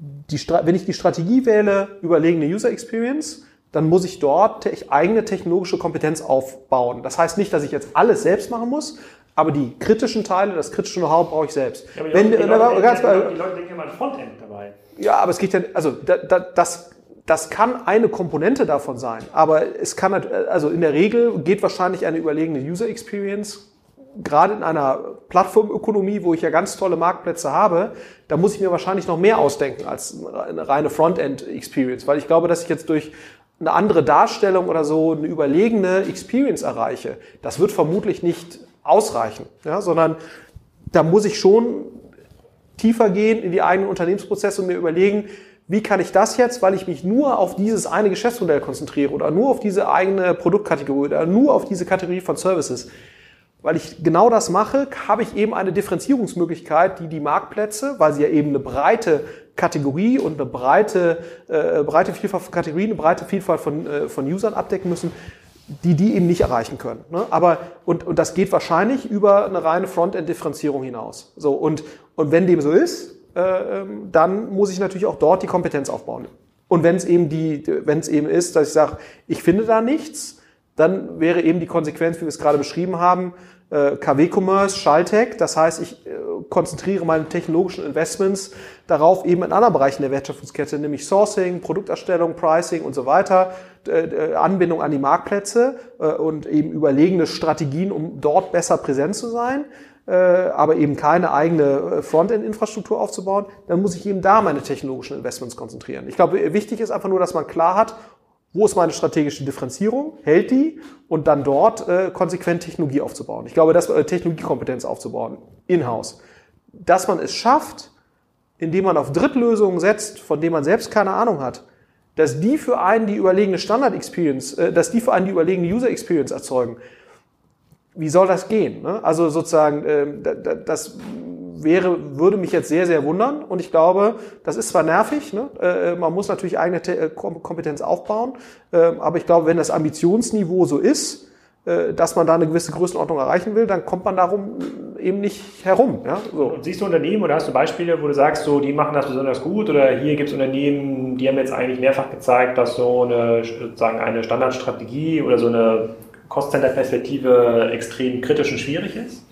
die, wenn ich die Strategie wähle, überlegene User Experience, dann muss ich dort eigene technologische Kompetenz aufbauen. Das heißt nicht, dass ich jetzt alles selbst machen muss, aber die kritischen Teile, das kritische Know-how brauche ich selbst. Ja, die, Wenn, Leute, die, Leute, denken, ganz, die Leute denken immer an Frontend dabei. Ja, aber es geht ja, also da, da, das das kann eine Komponente davon sein, aber es kann, also in der Regel geht wahrscheinlich eine überlegene User Experience gerade in einer Plattformökonomie, wo ich ja ganz tolle Marktplätze habe, da muss ich mir wahrscheinlich noch mehr ausdenken als eine reine Frontend-Experience, weil ich glaube, dass ich jetzt durch eine andere Darstellung oder so eine überlegene Experience erreiche. Das wird vermutlich nicht ausreichen, ja, sondern da muss ich schon tiefer gehen in die eigenen Unternehmensprozesse und mir überlegen, wie kann ich das jetzt, weil ich mich nur auf dieses eine Geschäftsmodell konzentriere oder nur auf diese eigene Produktkategorie oder nur auf diese Kategorie von Services, weil ich genau das mache, habe ich eben eine Differenzierungsmöglichkeit, die die Marktplätze, weil sie ja eben eine breite Kategorie und eine breite, äh, breite Vielfalt von Kategorien, eine breite Vielfalt von, äh, von Usern abdecken müssen, die die eben nicht erreichen können. Ne? Aber und, und das geht wahrscheinlich über eine reine Frontend-Differenzierung hinaus. So und und wenn dem so ist, dann muss ich natürlich auch dort die Kompetenz aufbauen. Und wenn es eben die, wenn es eben ist, dass ich sage, ich finde da nichts, dann wäre eben die Konsequenz, wie wir es gerade beschrieben haben, äh, KW-Commerce, Schalltech. Das heißt, ich äh, konzentriere meine technologischen Investments darauf, eben in anderen Bereichen der Wertschöpfungskette, nämlich Sourcing, Produkterstellung, Pricing und so weiter, äh, Anbindung an die Marktplätze und eben überlegene Strategien, um dort besser präsent zu sein aber eben keine eigene Frontend-Infrastruktur aufzubauen, dann muss ich eben da meine technologischen Investments konzentrieren. Ich glaube, wichtig ist einfach nur, dass man klar hat, wo ist meine strategische Differenzierung? Hält die? Und dann dort äh, konsequent Technologie aufzubauen. Ich glaube, dass äh, Technologiekompetenz aufzubauen, in-house. Dass man es schafft, indem man auf Drittlösungen setzt, von denen man selbst keine Ahnung hat, dass die für einen die überlegene Standard-Experience, äh, dass die für einen die überlegene User-Experience erzeugen. Wie soll das gehen? Ne? Also sozusagen, äh, das wäre, würde mich jetzt sehr, sehr wundern. Und ich glaube, das ist zwar nervig, ne? äh, man muss natürlich eigene äh, Kompetenz aufbauen, äh, aber ich glaube, wenn das Ambitionsniveau so ist, äh, dass man da eine gewisse Größenordnung erreichen will, dann kommt man darum eben nicht herum. Ja? So. Und siehst du Unternehmen oder hast du Beispiele, wo du sagst, so die machen das besonders gut oder hier gibt es Unternehmen, die haben jetzt eigentlich mehrfach gezeigt, dass so eine sozusagen eine Standardstrategie oder so eine Cost-Center-Perspektive extrem kritisch und schwierig ist?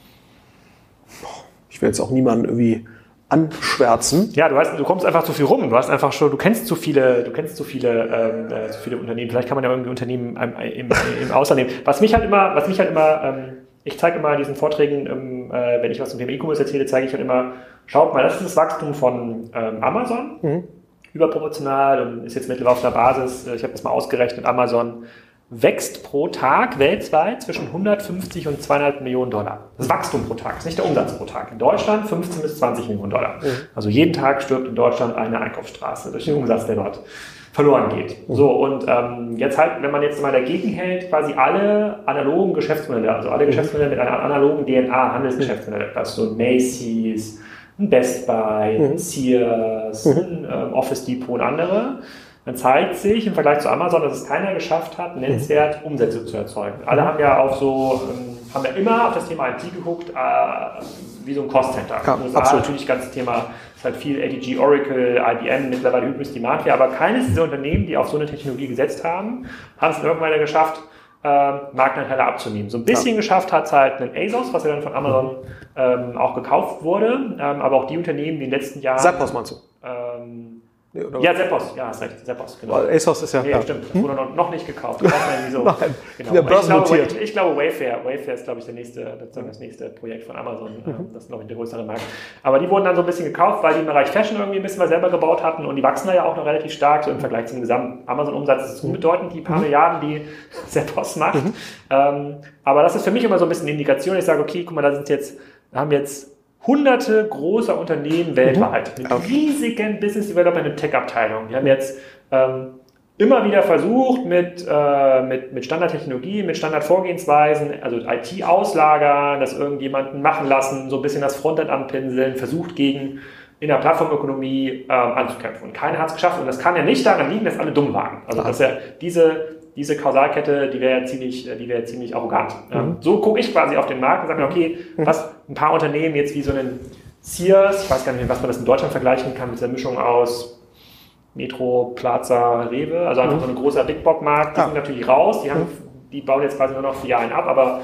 will jetzt auch niemanden irgendwie anschwärzen. Ja, du, hast, du kommst einfach zu viel rum. Du hast einfach schon, du kennst zu viele, du kennst zu viele, ähm, äh, zu viele Unternehmen. Vielleicht kann man ja irgendwie Unternehmen ähm, im, im Ausland nehmen. Was mich halt immer, was mich halt immer, ähm, ich zeige immer in diesen Vorträgen, ähm, äh, wenn ich was zum Thema E-Commerce erzähle, zeige ich halt immer, schaut mal, das ist das Wachstum von ähm, Amazon. Mhm. Überproportional und ist jetzt mittlerweile auf der Basis, äh, ich habe das mal ausgerechnet, Amazon wächst pro Tag weltweit zwischen 150 und 200 Millionen Dollar. Das Wachstum pro Tag, ist nicht der Umsatz pro Tag. In Deutschland 15 bis 20 Millionen Dollar. Mhm. Also jeden Tag stirbt in Deutschland eine Einkaufsstraße durch den Umsatz, der dort verloren geht. Mhm. So, und ähm, jetzt halt, wenn man jetzt mal dagegen hält, quasi alle analogen Geschäftsmodelle, also alle mhm. Geschäftsmodelle mit einer analogen DNA, Handelsgeschäftsmodelle, also so Macy's, ein Best Buy, ein Sears, ein ähm, Office Depot und andere, dann zeigt sich im Vergleich zu Amazon, dass es keiner geschafft hat, nennenswert Umsätze zu erzeugen. Alle haben ja auf so, ähm, haben ja immer auf das Thema IT geguckt, äh, wie so ein Cost Center. Ja, USA absolut. natürlich ganz Thema, ist halt viel ADG, Oracle, IBM, mittlerweile Hybris Demandware, aber keines dieser Unternehmen, die auf so eine Technologie gesetzt haben, haben es irgendwann geschafft, äh, Marktanteile abzunehmen. So ein bisschen ja. geschafft hat es halt ein ASOS, was ja dann von Amazon ähm, auch gekauft wurde, ähm, aber auch die Unternehmen, die in den letzten Jahren... Zappos meinst du? Ähm, Nee, ja, Seppos, ja, hast recht, Seppos, genau. Weil ASOS ist ja. Nee, ja. stimmt, das wurde noch, noch nicht gekauft. so. Nein, genau. Der ich, glaube, ich, ich, glaube, Wayfair, Wayfair ist, glaube ich, der nächste, das, nächste Projekt von Amazon. Mhm. Ähm, das ist, glaube ich, der größere Markt. Aber die wurden dann so ein bisschen gekauft, weil die im Bereich Fashion irgendwie ein bisschen was selber gebaut hatten und die wachsen da ja auch noch relativ stark. So im Vergleich zum gesamten Amazon-Umsatz ist es unbedeutend, die paar mhm. Milliarden, die Seppos macht. Mhm. Ähm, aber das ist für mich immer so ein bisschen eine Indikation. Ich sage, okay, guck mal, da sind jetzt, haben jetzt hunderte großer Unternehmen weltweit mhm. mit riesigen Business Development und Tech-Abteilungen. Die haben jetzt ähm, immer wieder versucht, mit, äh, mit, mit Standardtechnologie, mit Standardvorgehensweisen, also IT auslagern, das irgendjemanden machen lassen, so ein bisschen das Frontend anpinseln, versucht gegen in der Plattformökonomie ähm, anzukämpfen. Und keiner hat es geschafft. Und das kann ja nicht daran liegen, dass alle dumm waren. Also dass ja diese diese Kausalkette, die wäre ja ziemlich, die wäre ziemlich arrogant. Mhm. So gucke ich quasi auf den Markt und sage mir, okay, mhm. was ein paar Unternehmen jetzt wie so einen Sears, ich weiß gar nicht, was man das in Deutschland vergleichen kann mit dieser Mischung aus Metro, Plaza, Rewe, also einfach mhm. so ein großer Big Box Markt, die ja. sind natürlich raus, die haben, mhm. die bauen jetzt quasi nur noch Filialen ab, aber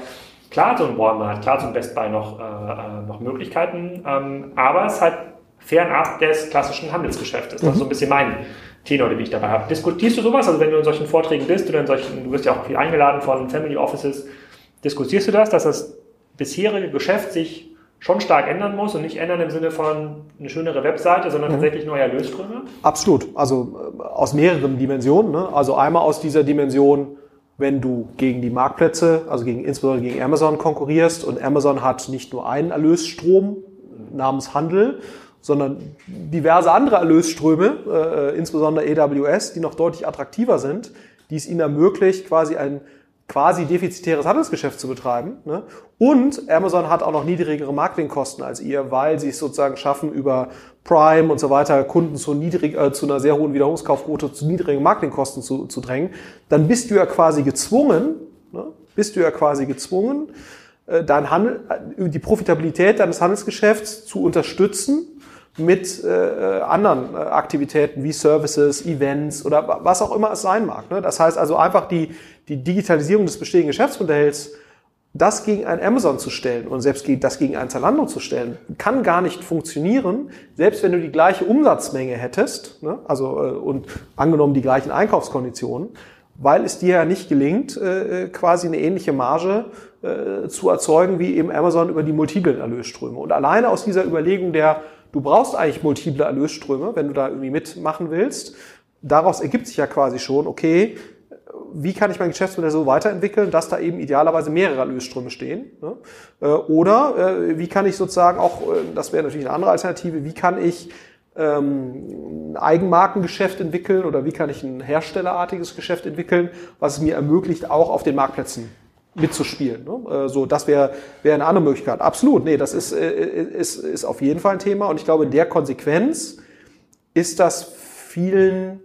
klar so ein Walmart, klar so ein Best Buy noch, äh, äh, noch Möglichkeiten, ähm, aber es ist halt fernab des klassischen Handelsgeschäftes. Das ist so ein bisschen mein Tenor, den ich dabei habe. Diskutierst du sowas? Also wenn du in solchen Vorträgen bist oder in solchen, du wirst ja auch viel eingeladen von Family Offices, diskutierst du das, dass das bisherige Geschäft sich schon stark ändern muss und nicht ändern im Sinne von eine schönere Webseite, sondern mhm. tatsächlich neue Erlösströme? Absolut. Also äh, aus mehreren Dimensionen. Ne? Also einmal aus dieser Dimension, wenn du gegen die Marktplätze, also gegen, insbesondere gegen Amazon konkurrierst und Amazon hat nicht nur einen Erlösstrom namens Handel, sondern diverse andere Erlösströme, äh, insbesondere AWS, die noch deutlich attraktiver sind, die es ihnen ermöglicht, quasi ein quasi defizitäres Handelsgeschäft zu betreiben. Ne? Und Amazon hat auch noch niedrigere Marketingkosten als ihr, weil sie es sozusagen schaffen, über Prime und so weiter Kunden zu, niedrig, äh, zu einer sehr hohen Wiederholungskaufquote zu niedrigen Marketingkosten zu, zu drängen. Dann bist du ja quasi gezwungen, ne? bist du ja quasi gezwungen, äh, dein Handel, äh, die Profitabilität deines Handelsgeschäfts zu unterstützen mit äh, anderen äh, Aktivitäten wie Services, Events oder was auch immer es sein mag. Ne? Das heißt also einfach die, die Digitalisierung des bestehenden Geschäftsmodells, das gegen ein Amazon zu stellen und selbst das gegen ein Zalando zu stellen, kann gar nicht funktionieren, selbst wenn du die gleiche Umsatzmenge hättest, ne? also äh, und angenommen die gleichen Einkaufskonditionen, weil es dir ja nicht gelingt, äh, quasi eine ähnliche Marge äh, zu erzeugen wie eben Amazon über die multiplen Erlösströme. Und alleine aus dieser Überlegung der Du brauchst eigentlich multiple Erlösströme, wenn du da irgendwie mitmachen willst. Daraus ergibt sich ja quasi schon, okay, wie kann ich mein Geschäftsmodell so weiterentwickeln, dass da eben idealerweise mehrere Erlösströme stehen? Ne? Äh, oder äh, wie kann ich sozusagen auch, äh, das wäre natürlich eine andere Alternative, wie kann ich ähm, ein Eigenmarkengeschäft entwickeln oder wie kann ich ein herstellerartiges Geschäft entwickeln, was es mir ermöglicht, auch auf den Marktplätzen mitzuspielen. Ne? Äh, so, das wäre wäre eine andere Möglichkeit. Absolut, nee, das ist, äh, ist, ist auf jeden Fall ein Thema und ich glaube, in der Konsequenz ist das vielen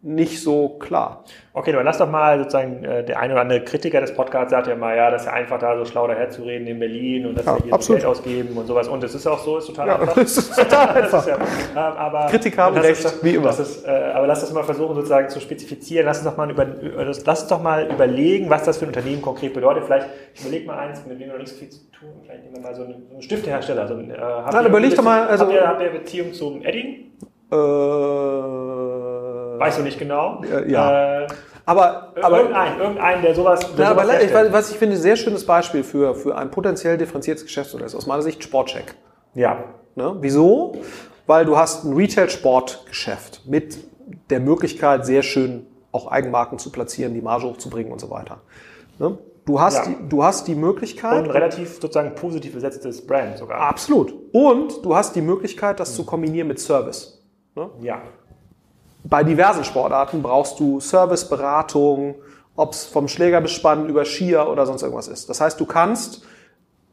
nicht so klar. Okay, aber lass doch mal sozusagen, äh, der eine oder andere Kritiker des Podcasts sagt ja mal, ja, das ist ja einfach da so schlau daherzureden in Berlin und dass ja, wir hier so Geld ausgeben und sowas. Und es ist auch so, ist total ja, einfach. Das ist total einfach. Ist ja, ähm, aber Kritiker haben recht, doch, wie immer. Ist, äh, aber lass das mal versuchen sozusagen zu spezifizieren. Lass uns doch mal, über, lass uns doch mal überlegen, was das für ein Unternehmen konkret bedeutet. Vielleicht, ich überlege mal eins, mit dem wir noch nicht so viel zu tun. Vielleicht nehmen wir mal so einen, so einen Stiftehersteller. Also, äh, Nein, überleg doch mal. Also, habt, ihr, habt ihr Beziehung zum Edding? Äh, Weißt du nicht genau? Ja. Äh, aber, aber irgendein, irgendein, der sowas. Der ja, sowas aber was ich finde, sehr schönes Beispiel für, für ein potenziell differenziertes Geschäftsmodell ist aus meiner Sicht Sportcheck. Ja. Ne? Wieso? Weil du hast ein Retail-Sportgeschäft mit der Möglichkeit, sehr schön auch Eigenmarken zu platzieren, die Marge hochzubringen und so weiter. Ne? Du hast, ja. die, du hast die Möglichkeit. Und ein relativ sozusagen positiv besetztes Brand sogar. Absolut. Und du hast die Möglichkeit, das mhm. zu kombinieren mit Service. Ne? Ja bei diversen Sportarten brauchst du Serviceberatung, ob es vom Schlägerbespann über Skier oder sonst irgendwas ist. Das heißt, du kannst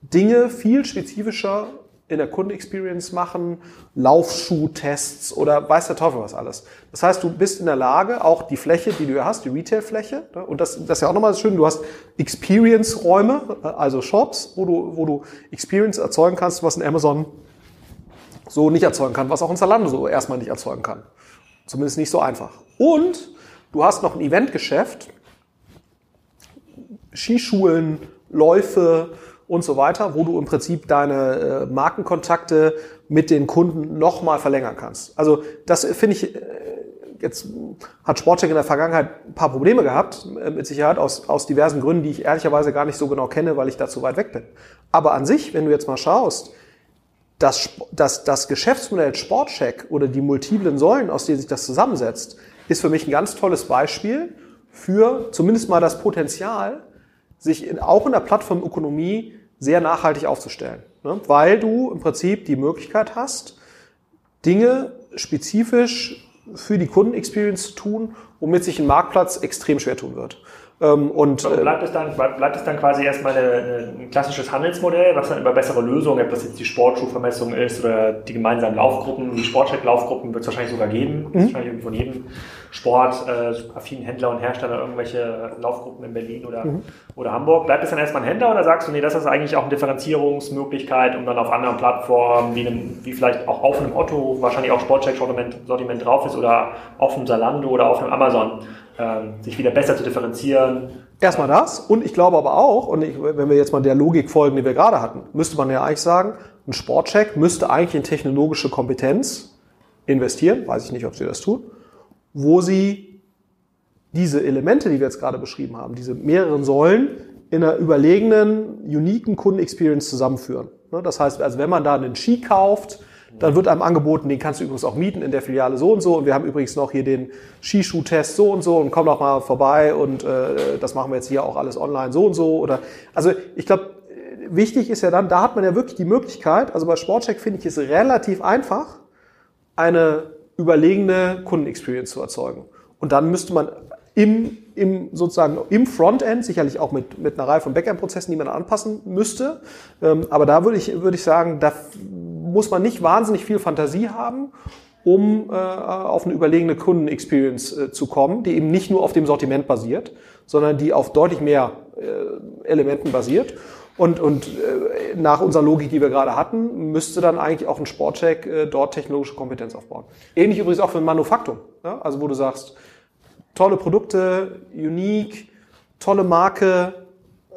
Dinge viel spezifischer in der Kundenexperience machen, Laufschuhtests oder weiß der Teufel was alles. Das heißt, du bist in der Lage, auch die Fläche, die du hast, die Retail-Fläche, ne, und das, das ist ja auch nochmal schön, du hast Experience-Räume, also Shops, wo du, wo du Experience erzeugen kannst, was ein Amazon so nicht erzeugen kann, was auch ein Zalando so erstmal nicht erzeugen kann. Zumindest nicht so einfach. Und du hast noch ein Eventgeschäft, Skischulen, Läufe und so weiter, wo du im Prinzip deine äh, Markenkontakte mit den Kunden nochmal verlängern kannst. Also das finde ich, äh, jetzt hat Sportcheck in der Vergangenheit ein paar Probleme gehabt, äh, mit Sicherheit aus, aus diversen Gründen, die ich ehrlicherweise gar nicht so genau kenne, weil ich da zu weit weg bin. Aber an sich, wenn du jetzt mal schaust, das, das, das Geschäftsmodell Sportcheck oder die multiplen Säulen, aus denen sich das zusammensetzt, ist für mich ein ganz tolles Beispiel für zumindest mal das Potenzial, sich in, auch in der Plattformökonomie sehr nachhaltig aufzustellen. Ne? Weil du im Prinzip die Möglichkeit hast, Dinge spezifisch für die Kundenexperience zu tun, womit sich ein Marktplatz extrem schwer tun wird. Ähm, und, äh, bleibt, es dann, bleibt es dann quasi erstmal eine, ein klassisches Handelsmodell, was dann über bessere Lösungen, ob das jetzt die Sportschuhvermessung ist oder die gemeinsamen Laufgruppen, die Sportcheck-Laufgruppen wird es wahrscheinlich sogar geben. Mhm. Wahrscheinlich von jedem Sport, äh, affinen Händler und Hersteller irgendwelche Laufgruppen in Berlin oder, mhm. oder Hamburg. Bleibt es dann erstmal ein Händler oder sagst du, nee, das ist eigentlich auch eine Differenzierungsmöglichkeit, um dann auf anderen Plattformen, wie, einem, wie vielleicht auch auf einem Otto, wahrscheinlich auch Sportcheck-Sortiment drauf ist oder auf einem Salando oder auf einem Amazon, sich wieder besser zu differenzieren. Erstmal das und ich glaube aber auch, und ich, wenn wir jetzt mal der Logik folgen, die wir gerade hatten, müsste man ja eigentlich sagen, ein Sportcheck müsste eigentlich in technologische Kompetenz investieren, weiß ich nicht, ob sie das tun, wo sie diese Elemente, die wir jetzt gerade beschrieben haben, diese mehreren Säulen in einer überlegenen, uniken Kundenexperience zusammenführen. Ne, das heißt, also wenn man da einen Ski kauft, dann wird einem angeboten, den kannst du übrigens auch mieten in der Filiale so und so. Und wir haben übrigens noch hier den Skischuh-Test so und so und komm doch mal vorbei und äh, das machen wir jetzt hier auch alles online so und so. Oder also ich glaube, wichtig ist ja dann, da hat man ja wirklich die Möglichkeit, also bei Sportcheck finde ich es relativ einfach, eine überlegene Kundenexperience zu erzeugen. Und dann müsste man im, im sozusagen im Frontend, sicherlich auch mit, mit einer Reihe von Backend-Prozessen, die man anpassen müsste. Ähm, aber da würde ich, würde ich sagen, da muss man nicht wahnsinnig viel Fantasie haben, um äh, auf eine überlegene Kundenexperience äh, zu kommen, die eben nicht nur auf dem Sortiment basiert, sondern die auf deutlich mehr äh, Elementen basiert. Und, und äh, nach unserer Logik, die wir gerade hatten, müsste dann eigentlich auch ein Sportcheck äh, dort technologische Kompetenz aufbauen. Ähnlich übrigens auch für ein Manufaktum. Ja? Also wo du sagst, tolle Produkte, unique, tolle Marke,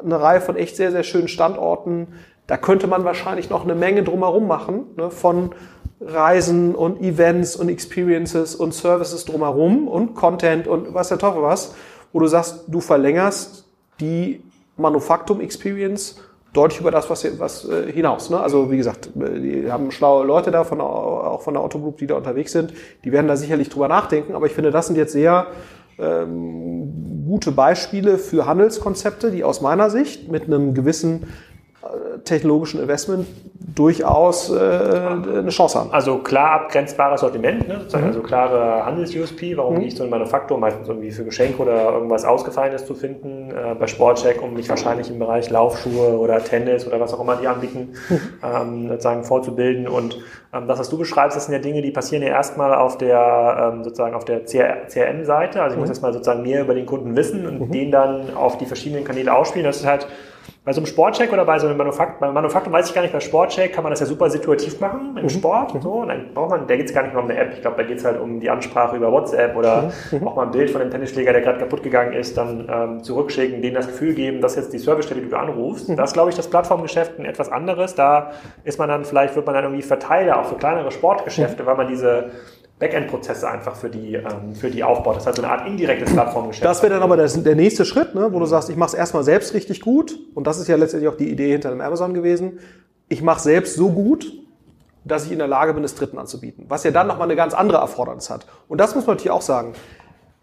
eine Reihe von echt sehr, sehr schönen Standorten. Da könnte man wahrscheinlich noch eine Menge drumherum machen, ne? von Reisen und Events und Experiences und Services drumherum und Content und was der Teufel was, wo du sagst, du verlängerst die Manufaktum Experience deutlich über das, was, was äh, hinaus. Ne? Also wie gesagt, die haben schlaue Leute da, von, auch von der Auto Group, die da unterwegs sind. Die werden da sicherlich drüber nachdenken. Aber ich finde, das sind jetzt sehr ähm, gute Beispiele für Handelskonzepte, die aus meiner Sicht mit einem gewissen technologischen Investment durchaus äh, eine Chance haben. Also klar abgrenzbares Sortiment, ne? sozusagen, mhm. also klare Handels-USP, warum mhm. nicht so ein Manufaktur, meistens irgendwie für Geschenke oder irgendwas Ausgefallenes zu finden, äh, bei Sportcheck, um mich wahrscheinlich im Bereich Laufschuhe oder Tennis oder was auch immer die anbieten, mhm. ähm, sozusagen vorzubilden und ähm, das, was du beschreibst, das sind ja Dinge, die passieren ja erstmal auf der, ähm, sozusagen auf der CRM-Seite, also ich muss mhm. jetzt mal sozusagen mehr über den Kunden wissen und mhm. den dann auf die verschiedenen Kanäle ausspielen, das ist halt bei so einem Sportcheck oder bei so einem Manufaktum, beim Manufaktum weiß ich gar nicht, bei Sportcheck kann man das ja super situativ machen im mhm. Sport. Mhm. So, und dann braucht man, da geht es gar nicht mehr um eine App. Ich glaube, da geht es halt um die Ansprache über WhatsApp oder mhm. mhm. auch mal ein Bild von dem Tennisschläger, der gerade kaputt gegangen ist, dann ähm, zurückschicken, denen das Gefühl geben, dass jetzt die Servicestelle, die du anrufst. Mhm. Das ist, glaube ich, das Plattformgeschäft ein etwas anderes. Da ist man dann, vielleicht wird man dann irgendwie Verteiler auch für kleinere Sportgeschäfte, mhm. weil man diese Backend-Prozesse einfach für die, ähm, für die aufbaut. Das halt so eine Art indirektes Plattformgeschäft. Das wäre dann aber der, der nächste Schritt, ne, wo du sagst, ich mache es erstmal selbst richtig gut. Und das ist ja letztendlich auch die Idee hinter dem Amazon gewesen. Ich mache selbst so gut, dass ich in der Lage bin, es Dritten anzubieten. Was ja dann nochmal eine ganz andere Erfordernis hat. Und das muss man natürlich auch sagen.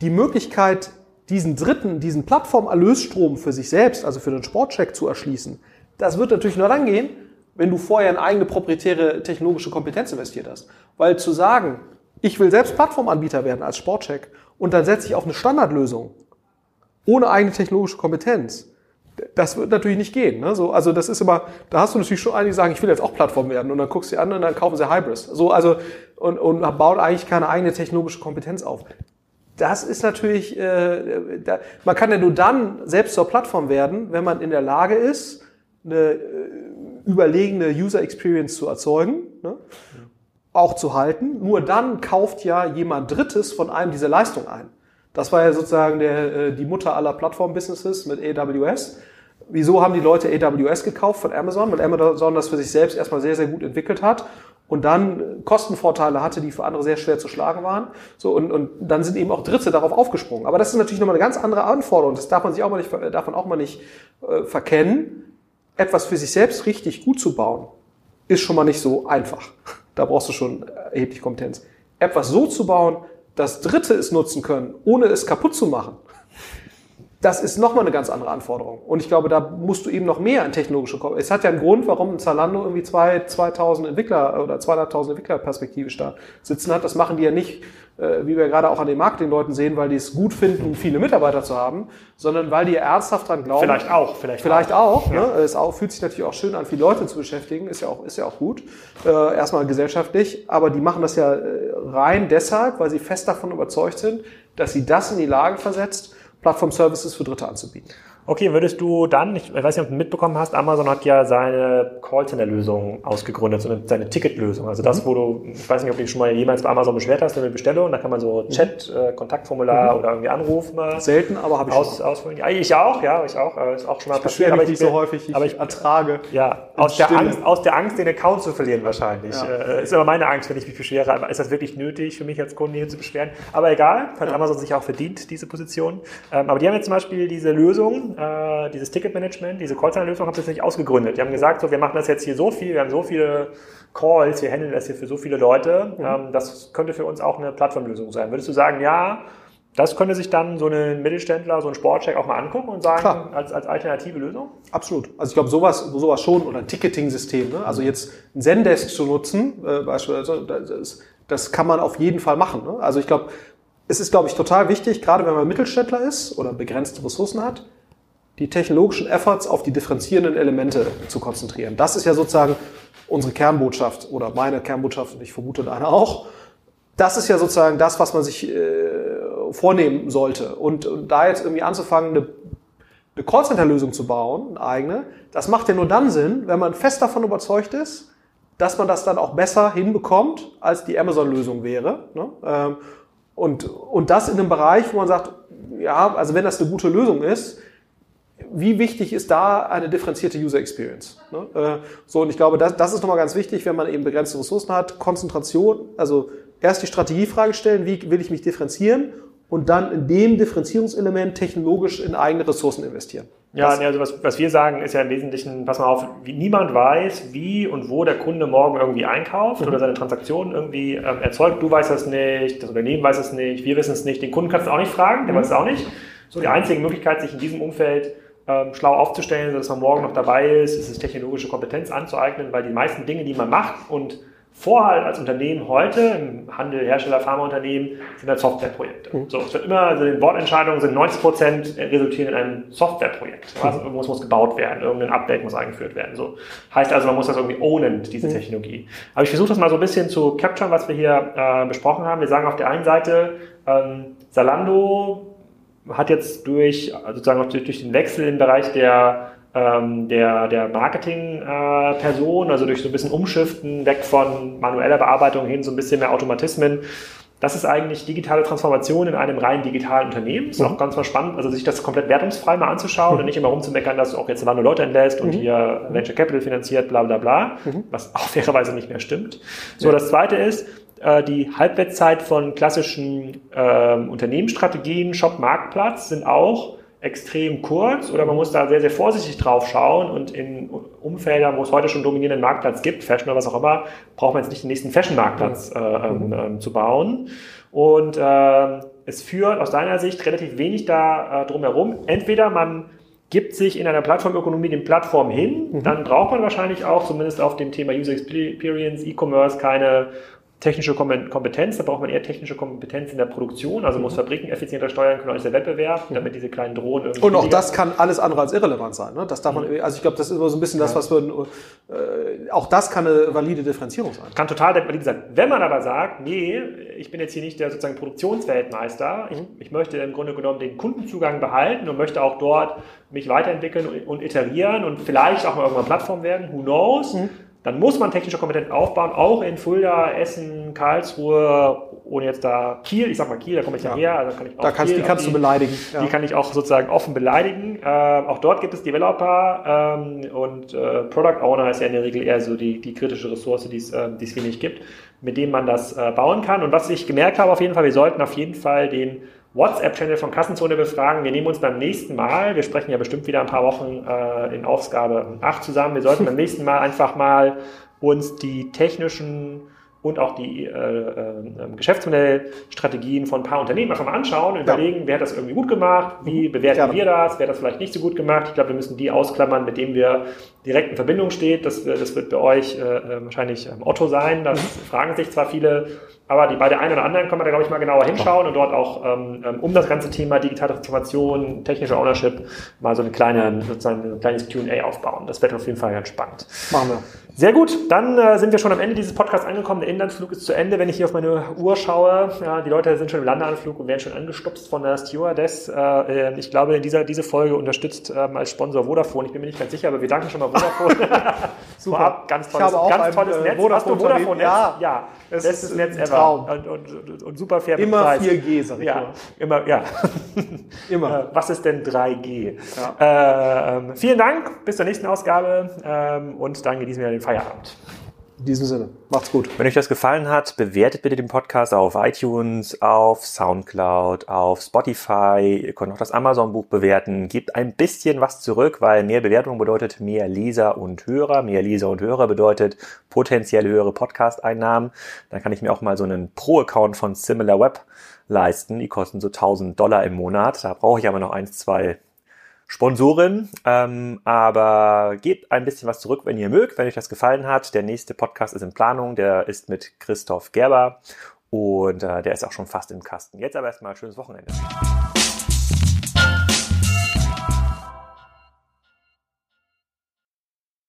Die Möglichkeit, diesen Dritten, diesen Plattformerlösstrom für sich selbst, also für den Sportcheck zu erschließen, das wird natürlich nur dann gehen, wenn du vorher in eigene proprietäre technologische Kompetenz investiert hast. Weil zu sagen, ich will selbst Plattformanbieter werden als Sportcheck und dann setze ich auf eine Standardlösung ohne eigene technologische Kompetenz. Das wird natürlich nicht gehen. Ne? So, also das ist immer, da hast du natürlich schon einige, die sagen, ich will jetzt auch Plattform werden und dann guckst du sie an und dann kaufen sie Hybris. So, also und, und bauen eigentlich keine eigene technologische Kompetenz auf. Das ist natürlich, äh, da, man kann ja nur dann selbst zur Plattform werden, wenn man in der Lage ist, eine äh, überlegene User Experience zu erzeugen. Ne? Auch zu halten. Nur dann kauft ja jemand Drittes von einem diese Leistung ein. Das war ja sozusagen der, äh, die Mutter aller Plattform-Businesses mit AWS. Wieso haben die Leute AWS gekauft von Amazon? Weil Amazon das für sich selbst erstmal sehr, sehr gut entwickelt hat und dann Kostenvorteile hatte, die für andere sehr schwer zu schlagen waren. So, und, und dann sind eben auch Dritte darauf aufgesprungen. Aber das ist natürlich nochmal eine ganz andere Anforderung. Das darf man sich auch mal nicht, darf man auch mal nicht äh, verkennen. Etwas für sich selbst richtig gut zu bauen, ist schon mal nicht so einfach. Da brauchst du schon erheblich Kompetenz. Etwas so zu bauen, dass Dritte es nutzen können, ohne es kaputt zu machen, das ist nochmal eine ganz andere Anforderung. Und ich glaube, da musst du eben noch mehr in technologische Kompetenz. Es hat ja einen Grund, warum ein Zalando irgendwie zwei, 2000 Entwickler oder 200.000 Entwickler perspektivisch da sitzen hat. Das machen die ja nicht, äh, wie wir gerade auch an den Marketingleuten sehen, weil die es gut finden, viele Mitarbeiter zu haben, sondern weil die ernsthaft dran glauben. Vielleicht auch, vielleicht, vielleicht auch. auch ja. ne? Es auch, fühlt sich natürlich auch schön an, viele Leute zu beschäftigen, ist ja auch, ist ja auch gut. Äh, erstmal gesellschaftlich, aber die machen das ja äh, rein deshalb, weil sie fest davon überzeugt sind, dass sie das in die Lage versetzt, Plattform-Services für Dritte anzubieten. Okay, würdest du dann, ich weiß nicht, ob du mitbekommen hast, Amazon hat ja seine Callcenter-Lösung ausgegründet, so eine, seine Ticketlösung. Also das, mhm. wo du, ich weiß nicht, ob du dich schon mal jemals bei Amazon beschwert hast, eine Bestellung, da kann man so mhm. Chat, äh, Kontaktformular mhm. oder irgendwie Anruf mal Selten, aber habe ich aus, schon. Ausfüllen. Ja, ich auch, ja, ich auch. Ist auch schon mal ich passiert. Aber ich nicht so häufig, ich aber ich ertrage. Ja, aus der, Angst, aus der Angst, den Account zu verlieren wahrscheinlich. Ja. Äh, ist aber meine Angst, wenn ich mich beschwere. Aber ist das wirklich nötig für mich als Kunde hier zu beschweren? Aber egal, hat ja. Amazon sich auch verdient, diese Position. Ähm, aber die haben jetzt zum Beispiel diese Lösung, äh, dieses Ticketmanagement, diese Callcenter-Lösung, haben sie nicht ausgegründet. Die haben gesagt, so, wir machen das jetzt hier so viel, wir haben so viele Calls, wir handeln das hier für so viele Leute, mhm. ähm, das könnte für uns auch eine Plattformlösung sein. Würdest du sagen, ja, das könnte sich dann so ein Mittelständler, so ein Sportcheck auch mal angucken und sagen, als, als alternative Lösung? Absolut. Also ich glaube, sowas, sowas schon oder ein Ticketing-System. Ne? Also jetzt ein Zendesk zu nutzen, äh, beispielsweise, das, das kann man auf jeden Fall machen. Ne? Also ich glaube, es ist, glaube ich, total wichtig, gerade wenn man Mittelständler ist oder begrenzte Ressourcen hat, die technologischen Efforts auf die differenzierenden Elemente zu konzentrieren. Das ist ja sozusagen unsere Kernbotschaft oder meine Kernbotschaft und ich vermute deine auch. Das ist ja sozusagen das, was man sich äh, vornehmen sollte. Und, und da jetzt irgendwie anzufangen, eine, eine Callcenter-Lösung zu bauen, eine eigene, das macht ja nur dann Sinn, wenn man fest davon überzeugt ist, dass man das dann auch besser hinbekommt, als die Amazon-Lösung wäre. Ne? Ähm, und, und das in einem Bereich, wo man sagt, ja, also wenn das eine gute Lösung ist, wie wichtig ist da eine differenzierte User Experience? Ne? Äh, so, und ich glaube, das, das ist nochmal ganz wichtig, wenn man eben begrenzte Ressourcen hat, Konzentration, also erst die Strategiefrage stellen, wie will ich mich differenzieren und dann in dem Differenzierungselement technologisch in eigene Ressourcen investieren. Ja, nee, also was, was wir sagen, ist ja im Wesentlichen, pass mal auf, wie, niemand weiß, wie und wo der Kunde morgen irgendwie einkauft mhm. oder seine Transaktionen irgendwie ähm, erzeugt. Du weißt das nicht, das Unternehmen weiß es nicht, wir wissen es nicht, den Kunden kannst du auch nicht fragen, der mhm. weiß es auch nicht. So die einzige Möglichkeit, sich in diesem Umfeld ähm, schlau aufzustellen, dass man morgen noch dabei ist, ist es technologische Kompetenz anzueignen, weil die meisten Dinge, die man macht und Vorhalt als Unternehmen heute, im Handel, Hersteller, Pharmaunternehmen, sind halt Softwareprojekte. Mhm. So, es wird immer, also die Bordentscheidungen sind 90 Prozent resultieren in einem Softwareprojekt. Also mhm. irgendwas muss gebaut werden, irgendein Update muss eingeführt werden. So. Heißt also, man muss das irgendwie ownen, diese mhm. Technologie. Aber ich versuche das mal so ein bisschen zu capturen, was wir hier äh, besprochen haben. Wir sagen auf der einen Seite, ähm, Zalando hat jetzt durch, also sozusagen auch durch, durch den Wechsel im Bereich der ähm, der, der Marketing-Person, äh, also durch so ein bisschen Umschiften weg von manueller Bearbeitung hin so ein bisschen mehr Automatismen. Das ist eigentlich digitale Transformation in einem rein digitalen Unternehmen. Ist mhm. auch ganz mal spannend, also sich das komplett wertungsfrei mal anzuschauen mhm. und nicht immer rumzumeckern, dass du auch jetzt nur Leute entlässt und mhm. hier Venture Capital finanziert, bla bla bla, mhm. was auch fairerweise nicht mehr stimmt. So, ja. das zweite ist, die Halbwertszeit von klassischen ähm, Unternehmensstrategien, Shop-Marktplatz sind auch extrem kurz oder man muss da sehr, sehr vorsichtig drauf schauen und in Umfeldern, wo es heute schon dominierenden Marktplatz gibt, Fashion oder was auch immer, braucht man jetzt nicht den nächsten Fashion-Marktplatz äh, ähm, ähm, zu bauen. Und äh, es führt aus deiner Sicht relativ wenig da äh, drumherum. Entweder man gibt sich in einer Plattformökonomie den Plattform hin, mhm. dann braucht man wahrscheinlich auch, zumindest auf dem Thema User Experience, E-Commerce, keine technische Kompetenz, da braucht man eher technische Kompetenz in der Produktion, also muss mhm. Fabriken effizienter steuern können als der Wettbewerb, mhm. damit diese kleinen Drohnen irgendwie. Und auch das kann alles andere als irrelevant sein. Ne? Das darf man, mhm. also ich glaube, das ist immer so ein bisschen das, was wir, äh, auch das kann eine valide Differenzierung sein. Kann total valide sein. Wenn man aber sagt, nee, ich bin jetzt hier nicht der sozusagen Produktionsweltmeister, ich, ich möchte im Grunde genommen den Kundenzugang behalten und möchte auch dort mich weiterentwickeln und, und iterieren und vielleicht auch mal irgendwann Plattform werden, who knows, mhm dann muss man technische Kompetenz aufbauen, auch in Fulda, Essen, Karlsruhe, ohne jetzt da Kiel, ich sag mal Kiel, da komme ich ja, her, also kann ich auch da kannst, Kiel, die kannst die, du beleidigen. Ja. Die kann ich auch sozusagen offen beleidigen. Äh, auch dort gibt es Developer ähm, und äh, Product Owner ist ja in der Regel eher so die, die kritische Ressource, die es äh, wenig gibt, mit dem man das äh, bauen kann. Und was ich gemerkt habe auf jeden Fall, wir sollten auf jeden Fall den WhatsApp-Channel von Kassenzone befragen. Wir nehmen uns beim nächsten Mal, wir sprechen ja bestimmt wieder ein paar Wochen äh, in Ausgabe 8 zusammen, wir sollten beim nächsten Mal einfach mal uns die technischen und auch die äh, äh, Geschäftsmodellstrategien von ein paar Unternehmen einfach mal anschauen und ja. überlegen, wer hat das irgendwie gut gemacht, wie mhm. bewerten ja. wir das, wer hat das vielleicht nicht so gut gemacht. Ich glaube, wir müssen die ausklammern, mit denen wir direkt in Verbindung steht. Das, das wird bei euch äh, äh wahrscheinlich ähm, Otto sein. Das mhm. fragen sich zwar viele, aber die, bei der einen oder anderen kann man da, glaube ich, mal genauer hinschauen und dort auch ähm, ähm, um das ganze Thema digitale Transformation, technische Ownership mal so eine kleine, sozusagen ein kleines Q&A aufbauen. Das wird auf jeden Fall ganz spannend. Machen wir. Sehr gut, dann äh, sind wir schon am Ende dieses Podcasts angekommen. Der Inlandsflug ist zu Ende. Wenn ich hier auf meine Uhr schaue, ja, die Leute sind schon im Landeanflug und werden schon angestupst von der Stewardess. Äh, ich glaube, dieser, diese Folge unterstützt ähm, als Sponsor Vodafone. Ich bin mir nicht ganz sicher, aber wir danken schon mal Vodafone. Super. Vorab, ganz tolles, ich habe auch ganz tolles äh, Netz. Vodafone, Vodafone Netz? Ja, ja. Das Bestes Netz ever. Traum. Und, und, und, super fair Immer Preis. 4G, sag ich ja, mal. Immer, ja. Immer. Äh, was ist denn 3G? Ja. Ähm, vielen Dank, bis zur nächsten Ausgabe ähm, und dann genießen wir den Feierabend. In diesem Sinne, macht's gut. Wenn euch das gefallen hat, bewertet bitte den Podcast auf iTunes, auf Soundcloud, auf Spotify. Ihr könnt auch das Amazon-Buch bewerten. Gebt ein bisschen was zurück, weil mehr Bewertung bedeutet mehr Leser und Hörer. Mehr Leser und Hörer bedeutet potenziell höhere Podcast-Einnahmen. Dann kann ich mir auch mal so einen Pro-Account von SimilarWeb leisten. Die kosten so 1000 Dollar im Monat. Da brauche ich aber noch eins, zwei Sponsoren. Ähm, aber gebt ein bisschen was zurück, wenn ihr mögt, wenn euch das gefallen hat. Der nächste Podcast ist in Planung. Der ist mit Christoph Gerber und äh, der ist auch schon fast im Kasten. Jetzt aber erstmal schönes Wochenende.